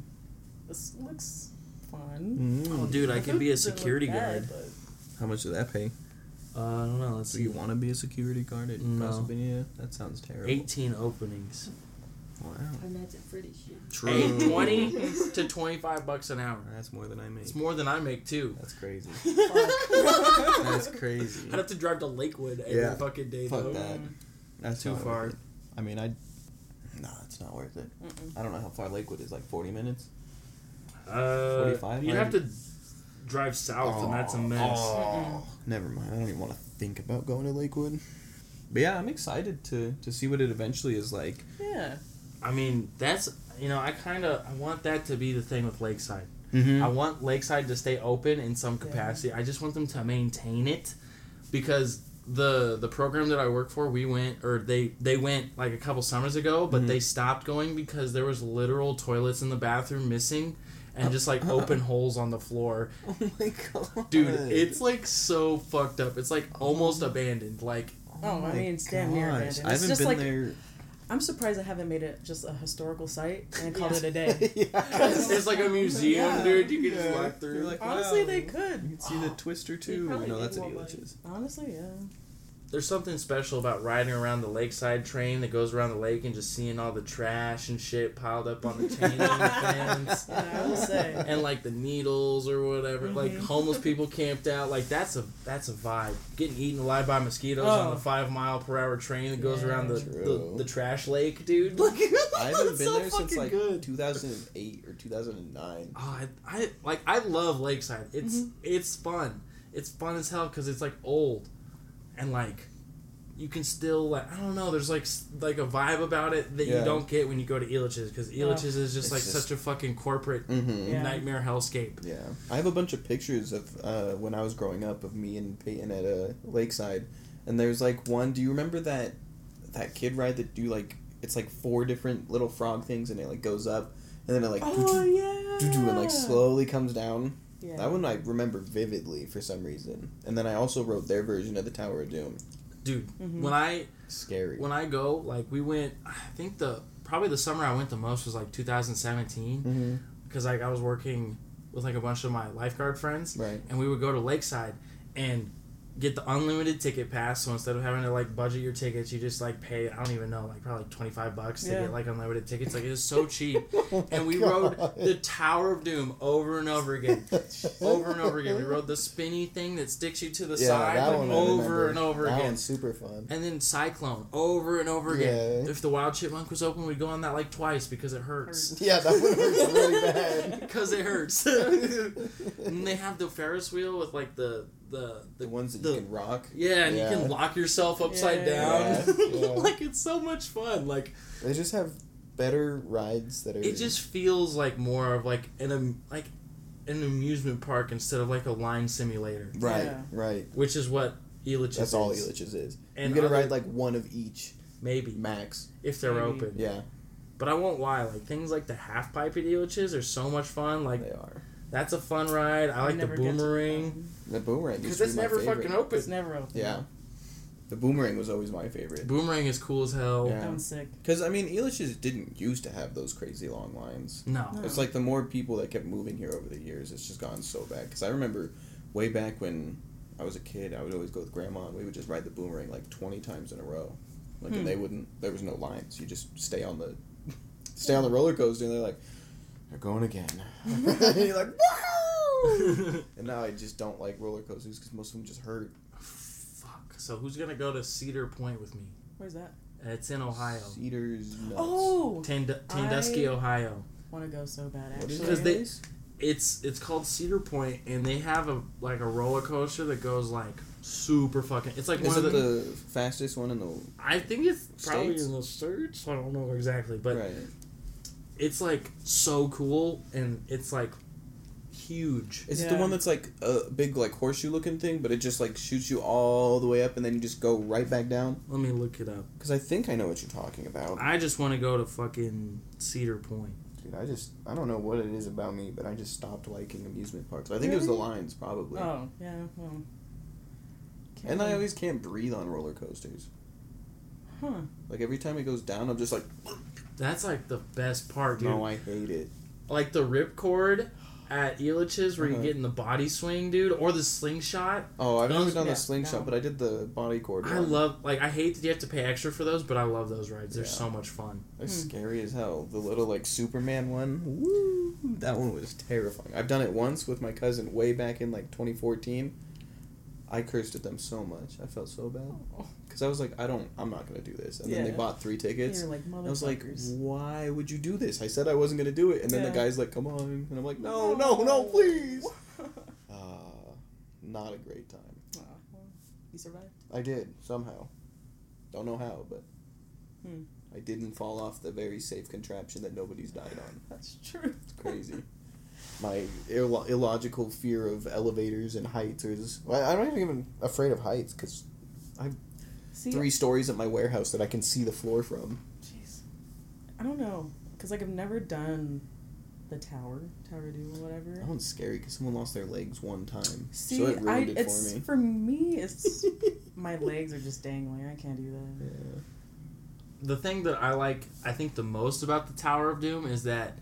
this looks fun. Oh, dude, I The can be a food didn't look security bad, guard. but- How much does that pay? Uh, I don't know. Let's Do see. you want to be a security guard at No. Casa Bonita? That sounds terrible. 18 openings. Wow. And that's it for this shit. Hey, 20 to 25 bucks an hour. That's more than I make. It's more than I make too. That's crazy. That's crazy. I'd have to drive to Lakewood every Yeah. fucking day Fuck though. that. That's Too far. I mean, I. No, it's not worth it. Mm-mm. I don't know how far Lakewood is. Like forty minutes. Uh, 45? You have to drive south, and that's a mess. Oh, never mind. I don't even want to think about going to Lakewood. But yeah, I'm excited to to see what it eventually is like. Yeah. I mean, that's you know, I kind of I want that to be the thing with Lakeside. Mm-hmm. I want Lakeside to stay open in some Yeah. capacity. I just want them to maintain it because the the program that I work for, we went or they they went like a couple summers ago, but Mhm. they stopped going because there was literal toilets in the bathroom missing and just like open holes on the floor. Oh my god, Dude, it's like so fucked up. It's like almost abandoned. Like Oh, I mean, it's damn near gosh. abandoned. I It's haven't just been like- there. I'm surprised I haven't made it just a historical site and called Yeah. it a day. yeah. it's like a museum, Yeah. dude. You can just walk through. Like, Honestly, wow. they You could. can see the Twister too. probably No, that's at more Honestly, yeah. There's something special about riding around the lakeside train that goes around the lake and just seeing all the trash and shit piled up on the chain link fence. Yeah, I will say. And like the needles or whatever, like Mhm. homeless people camped out. Like that's a that's a vibe. Getting eaten alive by mosquitoes on Oh. the five mile per hour train that goes Yeah. around the, the, the trash lake, dude. Like I haven't been so there since like good. 2008 or 2009. Oh, I, I like I love Lakeside. It's Mhm. it's fun. It's fun as hell because it's like old, and like you can still like I don't know. There's like like a vibe about it that Yeah. you don't get when you go to Elitch's because Elitch's is just It's like just- such a fucking corporate Mm-hmm. Yeah. nightmare hellscape. Yeah, I have a bunch of pictures of uh, when I was growing up of me and Peyton at uh, Lakeside, and there's like one. Do you remember that that kid ride that do like it's like four different little frog things and it like goes up and then it like Oh yeah. doo-doo and like slowly comes down. Yeah. That one I remember vividly for some reason. And then I also wrote their version of the Tower of Doom. Dude, Mhm. when I Scary. when I go like we went, I think the probably the summer I went the most was like 2017 mm-hmm. because like I was working with like a bunch of my lifeguard friends. Right. and we would go to Lakeside and get the unlimited ticket pass. So instead of having to like budget your tickets, you just like pay I don't even know like probably twenty five bucks to Yeah. get like unlimited tickets. Like it was so oh cheap, Oh and we God. rode the Tower of Doom over and over again. Over and over again, we rode the spinny thing that sticks you to the yeah, side that like, one over and over that again. super fun. And then Cyclone over and over again. Yeah. If the Wild Chipmunk was open, we'd go on that like twice because it hurts. Yeah, that one hurts really bad. Because it hurts. and they have the Ferris wheel with like the the The ones that the- you can rock. Yeah, and Yeah. you can lock yourself upside Yeah. down. Yeah, yeah. like it's so much fun. Like They just have better rides that are. it just feels like more of like an am- like an amusement park instead of like a line simulator, right, Yeah. right. which is what Elitch's That's all is. Elitch's is. And you get to ride like one of each Maybe max. if they're Maybe. open. Yeah, But I won't lie. Like things like the half pipe at Elitch's are so much fun. Like they are. That's a fun ride. I like the never get to boomerang The boomerang because used to it's be never favorite. fucking open. It's never open. Yeah, the boomerang was always my favorite. Boomerang is cool as hell. Yeah. That one's sick. Because I mean, Elitch's didn't used to have those crazy long lines. No. No. It's like the more people that kept moving here over the years, it's just gone so bad. Because I remember way back when I was a kid, I would always go with grandma, and we would just ride the boomerang like twenty times in a row. Like, Hmm. and they wouldn't. There was no lines. You just stay on the, stay on the roller coaster, and they're like, "They're going again." and you're like, "Woohoo!" and now I just don't like roller coasters because most of them just hurt. Fuck. So who's gonna go to Cedar Point with me? Where's that? It's in Ohio. Cedars nuts. Oh, Tand- Tandusky, I- Ohio. want to go so bad. Actually, is Because they- It's it's called Cedar Point, and they have a like a roller coaster that goes like super fucking. It's like Is one it of the. the fastest one in the I think it's probably States? in the states. I don't know exactly, but right? It's like so cool, and it's like huge. Is it the one that's like a big like horseshoe looking thing, but it just like shoots you all the way up and then you just go right back down? Let me look it up. Because I think I know what you're talking about. I just want to go to fucking Cedar Point. Dude, I just I don't know what it is about me, but I just stopped liking amusement parks. I think it was the Really? lines probably. Oh yeah, well. can't and I always can't breathe on roller coasters. Huh. Like every time it goes down, I'm just like, That's like the best part, dude. no, I hate it. like the ripcord at Elitch's where Uh-huh. you get in the body swing, dude, or the slingshot. Oh, I've never done yeah, the slingshot, no. but I did the body cord. I one. love like I hate that you have to pay extra for those, but I love those rides. They're Yeah. so much fun. They're Hmm. scary as hell. The little like Superman one. Woo! That one was terrifying. I've done it once with my cousin way back in like 2014. I cursed at them so much. I felt so bad because I was like, I don't. I'm not gonna do this. And then they bought three tickets. Like I was like, why would you do this? I said I wasn't gonna do it, and then the guy's like, come on, and I'm like, no, no, no, please. Uh, not a great time. Aw, well, you survived. I did somehow. Don't know how, but Hmm. I didn't fall off the very safe contraption that nobody's died on. That's true. It's crazy. My illo- illogical fear of elevators and heights is. Well, I'm not even afraid of heights because See, three stories at my warehouse that I can see the floor from. Jeez. I don't know, cause like I've never done the tower, tower do or whatever. That one's scary because someone lost their legs one time. See, so it I ruined it it's for me. for me. It's my legs are just dangling. I can't do that. Yeah. The thing that I like, I think the most about the Tower of Doom is that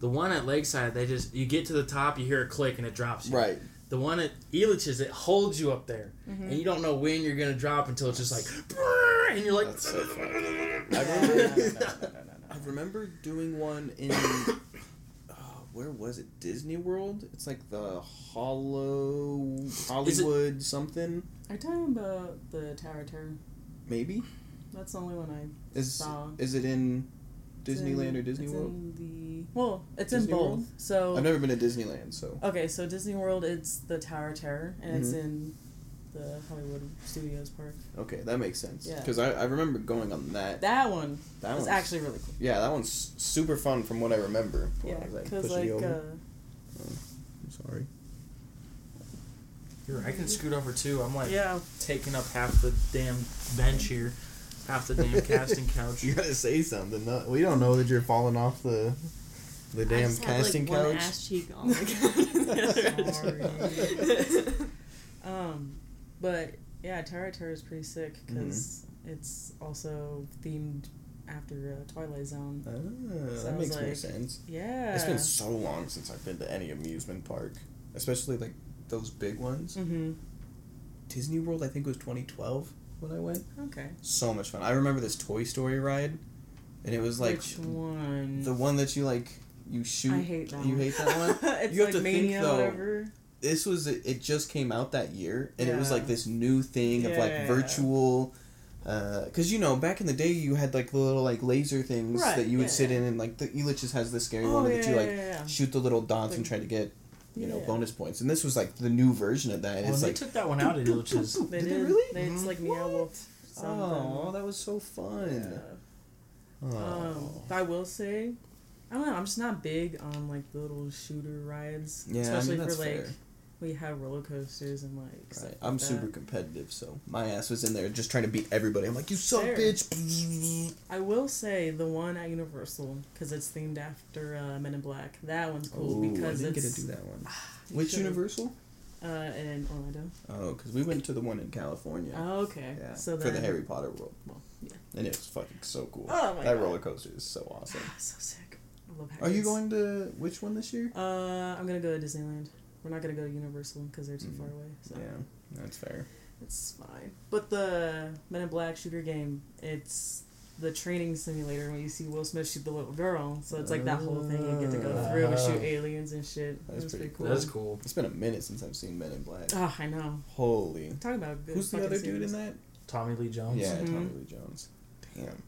the one at Lakeside, they just you get to the top, you hear a click, and it drops you. Right. The one at Elitch's, it holds you up there, Mhm. and you don't know when you're gonna drop until it's just like, and you're like, That's so I remember. no, no, no, no, no, no. I remember doing one in. oh, where was it? Disney World. It's like the Hollow Hollywood something. Are you talking about the Tower Terror? Maybe That's the only one I is saw. is it in It's Disneyland in- or Disney it's World? In the well, it's Disney in both. World? So I've never been to Disneyland, so okay, so Disney World, it's the Tower Terror, and it's Mhm. in the Hollywood Studios Park. okay, that makes sense. Yeah. Because I, I remember going on that. That one That was one's actually really cool. yeah, that one's super fun from what I remember. Yeah, Hold on, as I because push it like over. uh, I'm sorry. Here, I can scoot over too. I'm like yeah, taking up half the damn bench here, half the damn casting couch. You gotta say something. No, we don't know that you're falling off the the I damn just had, casting like, One couch. ass cheek on the couch. um, but yeah, Tower Terror is pretty sick Mm-hmm. because it's also themed after uh, Twilight Zone. Ah, So that I was makes more sense. Yeah, It's been so long since I've been to any amusement park, especially like those big ones. Mm-hmm. Disney World, I think was 2012 when I went. Okay. So much fun. I remember this Toy Story ride, and it was like Which one? the one that you like you shoot. I hate that You one. hate that one. it's You have like to think, Mania, though, whatever. this was it just came out that year and it was like this new thing of like Yeah. virtual uh, because you know back in the day you had like the little like laser things Right, that you would yeah. sit in and like the Elitch's has this scary Oh, one yeah, that you like yeah, yeah. shoot the little dots and try to get you know Yeah. bonus points and this was like the new version of that and Well, it's they like took that one out at Elitch's. They Did did. they really? They, it's like Meow Wolf. oh that was so fun Yeah. oh. Um, I will say, I don't know. I'm just not big on like the little shooter rides, yeah I especially mean, that's for like fair. We have roller coasters and like. Right. like I'm that. super competitive, so my ass was in there just trying to beat everybody. I'm like, you suck, Fair. bitch. I will say the one at Universal because it's themed after uh, Men in Black. That one's cool because I didn't get it's to do that one. Which should've- Universal? Uh, in Orlando. Oh, because we went to the one in California. Oh, okay. yeah, So for the Harry Potter world, Well, yeah. and it was fucking so cool. Oh my that God. roller coaster is so awesome. so sick. I love. Are you going to which one this year? Uh, I'm gonna go to Disneyland. We're not gonna go to Universal because they're too Mm. far away. So Yeah, that's fair. it's fine. But the Men in Black shooter game, it's the training simulator when you see Will Smith shoot the little girl. So it's like that whole thing. You get to go through and shoot Ah. aliens and shit. That's It was pretty pretty cool. cool. That's cool. It's been a minute since I've seen Men in Black. Oh, I know. Holy. Talking about good Who's the fucking other dude in that? Tommy Lee Jones. Yeah, Mhm. Tommy Lee Jones. Damn.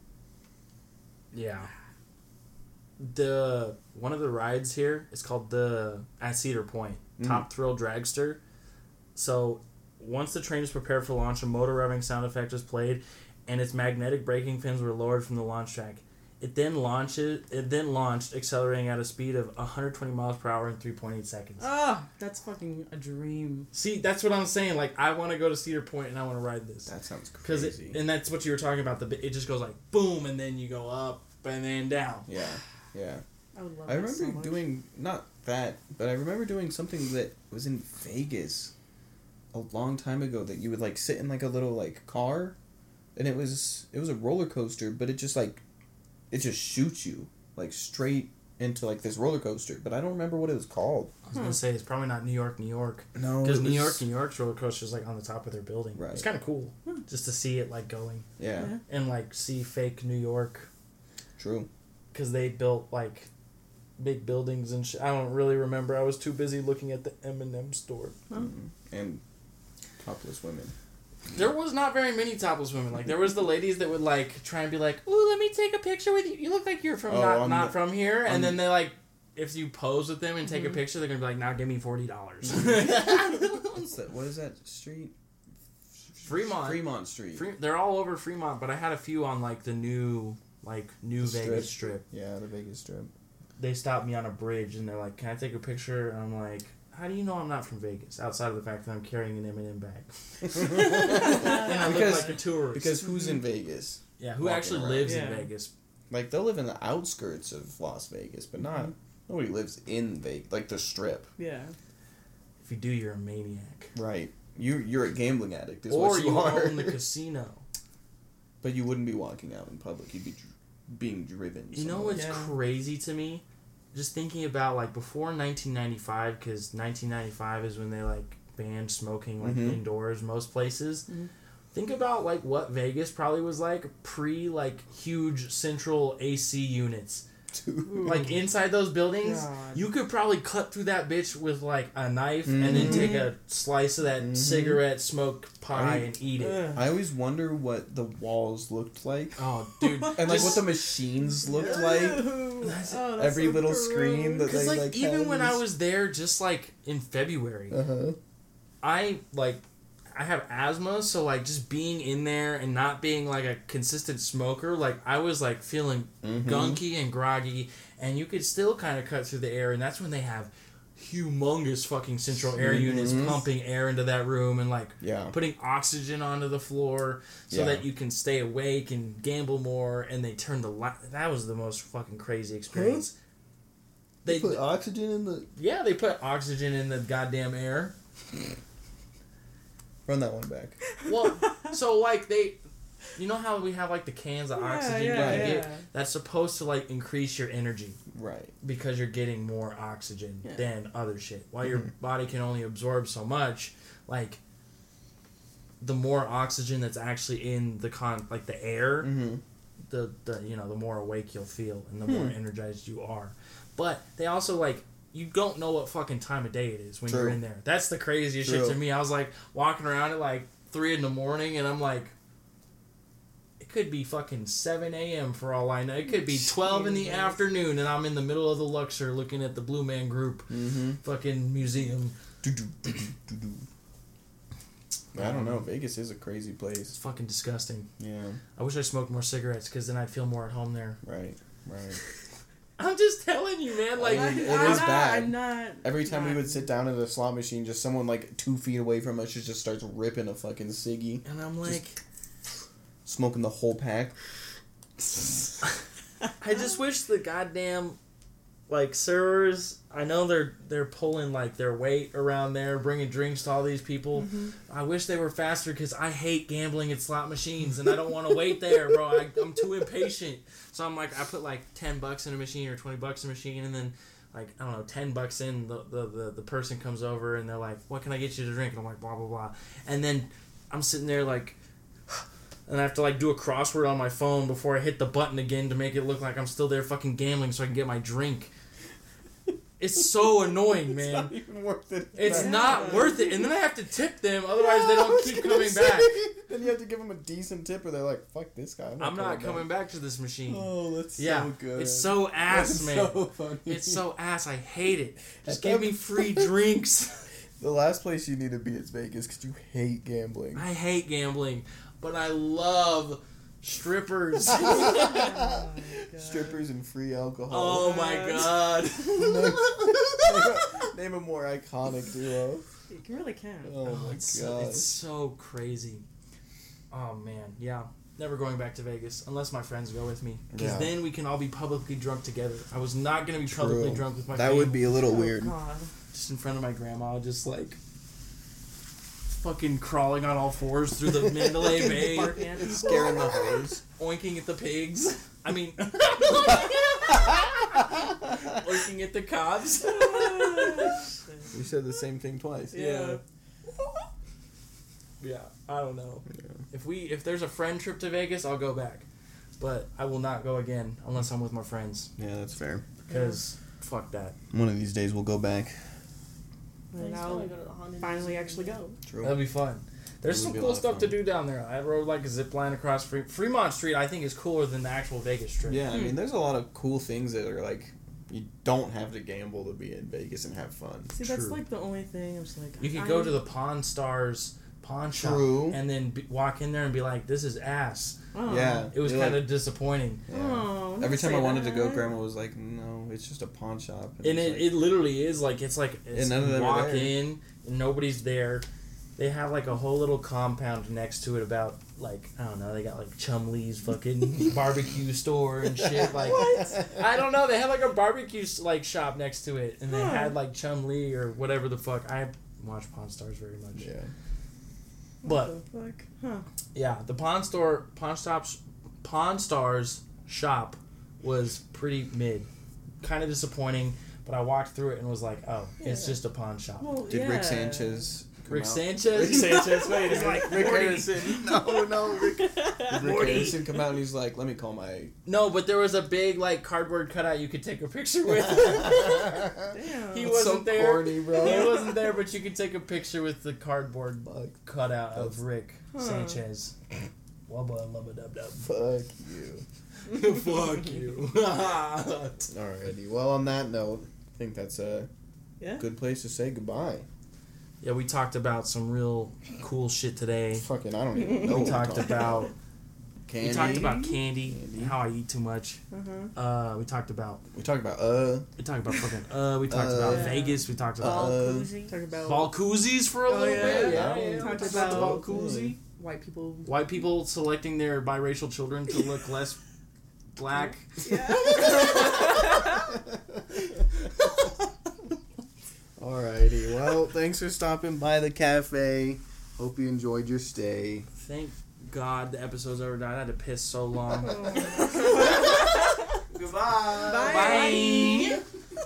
Yeah. The one of the rides here is called the at Cedar Point Mm. Top Thrill Dragster. So once the train is prepared for launch, a motor revving sound effect is played, and its magnetic braking fins were lowered from the launch track. It then launches. It then launched, accelerating at a speed of 120 miles per hour in 3.8 seconds. Ah, that's fucking a dream. See, that's what I'm saying. Like, I want to go to Cedar Point and I want to ride this That sounds because crazy. it, and that's what you were talking about. The it just goes like boom, and then you go up and then down. yeah, yeah. I would love I that remember so much. doing not that, but I remember doing something that was in Vegas a long time ago that you would like sit in like a little like car and it was it was a roller coaster, but it just like it just shoots you like straight into like this roller coaster, but I don't remember what it was called. I was gonna say it's probably not New York, New York, No, because New York, New York's roller coaster is like on the top of their building. Right. It's kind of cool, hmm. just to see it like going Yeah, Yeah. and like see fake New York true. Because they built like big buildings and shit. I don't really remember. I was too busy looking at the M and M store. Huh? Mhm. And topless women. There was not very many topless women. Like there was the ladies that would like try and be like, "Ooh, let me take a picture with you. You look like you're from Oh, not on not the- from here." on And then they like, if you pose with them and take a Mhm. picture, they're gonna be like, "Now give me forty dollars." What's that? What is that street? Fremont. Fremont Street. Fre- they're all over Fremont, but I had a few on like the new like new The Vegas strip. Yeah, the Vegas Strip. They stopped me on a bridge and they're like, "Can I take a picture?" And I'm like, "How do you know I'm not from Vegas?" Outside of the fact that I'm carrying an M&M bag and I Because- look like a tourist. Because who's in Vegas? yeah, who walking actually around. lives Yeah. in Vegas? Like they'll live in the outskirts of Las Vegas, but not Mm-hmm. nobody lives in Vegas, like the Strip. Yeah. If you do, you're a maniac. Right. You you're a gambling addict, is or what you, you are. own the casino. but you wouldn't be walking out in public. You'd be dr- being driven. You know what's Yeah. crazy to me? Just thinking about like before 1995, because 1995 is when they like banned smoking like Mhm. indoors most places. Mhm. Think about like what Vegas probably was like pre like huge central AC units. Dude. Like inside those buildings, God. you could probably cut through that bitch with like a knife and then take a slice of that Mhm. cigarette smoke pie I- and eat it. I always wonder what the walls looked like, Oh, dude! and like what the machines looked like. That's- Oh, that's every so little screen that. Because they, like, like, even had when I was there, just like in February, Uh huh. I like I have asthma, so like just being in there and not being like a consistent smoker, like I was like feeling Mm-hmm. gunky and groggy, and you could still kind of cut through the air, and that's when they have humongous fucking central air units Mhm. pumping air into that room and like Yeah. putting oxygen onto the floor so Yeah. that you can stay awake and gamble more and they turn the light that was the most fucking crazy experience they put oxygen in the. yeah they put oxygen in the goddamn air Run that one back. well so like they you know how we have like the cans of Yeah, oxygen yeah, you can yeah. get that's supposed to like increase your energy Right. because you're getting more oxygen Yeah. than other shit. While your Mhm. body can only absorb so much, like the more oxygen that's actually in the con like the air, Mm-hmm. the, the you know, the more awake you'll feel and the more Hmm. energized you are. But they also like you don't know what fucking time of day it is when you're in there. That's the craziest shit to me. I was like walking around at like three in the morning and I'm like it could be fucking 7 a.m. for all I know. It could be 12 in the afternoon, and I'm in the middle of the Luxor looking at the Blue Man Group Mm-hmm. fucking museum. I don't know. Vegas is a crazy place. It's fucking disgusting. Yeah. I wish I smoked more cigarettes because then I'd feel more at home there. Right. Right. I'm just telling you, man. Like, I mean, it I'm is not, bad. I'm not. Every time we would sit down at a slot machine, just someone like two feet away from us just starts ripping a fucking ciggy, and I'm like, smoking the whole pack. I just wish the goddamn like servers. I know they're they're pulling like their weight around there, bringing drinks to all these people. Mm-hmm. I wish they were faster because I hate gambling at slot machines and I don't want to wait there, bro. I, I'm too impatient. So I'm like, I put like ten bucks in a machine or twenty bucks in a machine, and then like I don't know, ten bucks in, the the, the, the person comes over and they're like, "What can I get you to drink?" And I'm like, blah blah blah, and then I'm sitting there like. And I have to like do a crossword on my phone before I hit the button again to make it look like I'm still there fucking gambling so I can get my drink. It's so annoying, It's man. not even worth it. It's not worth it, and then I have to tip them, otherwise Yeah, they don't keep coming say, back. Then you have to give them a decent tip, or they're like, "Fuck this guy." I'm not, I'm not coming back to this machine. Oh, that's yeah, so good. it's so ass, That's man. So funny. It's so ass. I hate it. Just give me free drinks. the last place you need to be is Vegas because you hate gambling. I hate gambling, but I love strippers. Oh. Strippers and free alcohol. oh my god. name, a, name a more iconic duo. You really can. Oh, Oh, my oh, it's, god. it's so crazy. Oh man, yeah. never going back to Vegas unless my friends go with me. Because Yeah. then we can all be publicly drunk together. I was not gonna be publicly True. drunk with my. That would be a little Oh, weird. God. just in front of my grandma, just like fucking crawling on all fours through the Mandalay Bay, Barking. Scaring the hoes. oinking at the pigs. I mean, oinking at the cops. You said the same thing twice. Yeah. Yeah, I don't know. If we if there's a friend trip to Vegas, I'll go back. But I will not go again unless I'm with my friends Yeah, that's fair. because fuck that. One of these days we'll go back. I And I'll wanna go to the Haunted finally actually go. True. That'll be fun. There's some cool stuff to do down there. I rode like a zip line across Fre- Fremont Street. I think is cooler than the actual Vegas Strip. Yeah, I mean, hmm. there's a lot of cool things that are like you don't have to gamble to be in Vegas and have fun. See, that's True. like the only thing I'm just like. You could I- go to the Pawn Stars pawn shop True. and then be, walk in there and be like, "This is ass." Oh. Yeah, It was You're kind like- of disappointing. yeah. Oh, Every time I wanted to go. Grandma was like, "No, it's just a pawn shop." And it's it, like, it literally is like it's like it's, none of you them are walk there. in and nobody's there. They have like a whole little compound next to it about like I don't know. They got like Chumlee's fucking barbecue store and shit. Like I don't know. They had like a barbecue like shop next to it, and they Huh. had like Chumlee or whatever the fuck. I watch Pawn Stars very much, yeah. but What the fuck? Huh. yeah, the Pawn Store Pawn Stops Pawn Stars shop was pretty mid, kind of disappointing. But I walked through it and was like, oh, it's just a pawn shop. Well, Did yeah. Rick Sanchez? Come Rick out? Sanchez. Rick Sanchez. Wait, He's is like like Rick Morty. Harrison? No, no, Rick. Did Rick Harrison come out and he's like, "Let me call my." No, but there was a big like cardboard cutout you could take a picture with. Damn. he That's wasn't there. corny, bro. He wasn't there, but you could take a picture with the cardboard cutout of Rick Huh. Sanchez. Wubba lubba dub dub. Fuck you. Fuck you. Alrighty. Well, on that note, I think that's a Yeah. good place to say goodbye. Yeah, we talked about some real cool shit today. Fucking, I don't even know. We what talked about candy. we talked about candy, Candy. and how I eat too much. Uh-huh. Uh, we talked about We talked about uh. we talked about fucking uh. We talked Uh, about Yeah. Vegas. We talked about Uh, koozie. Talk about ball koozies for a Oh, little yeah. bit. Yeah. Yeah, yeah. Talked We about- the ball koozie. white people. White people selecting their biracial children to look less black. Yeah. Alrighty. Well, thanks for stopping by the cafe. Hope you enjoyed your stay. Thank God the episode's over. I had to piss so long. Goodbye. Bye. Bye.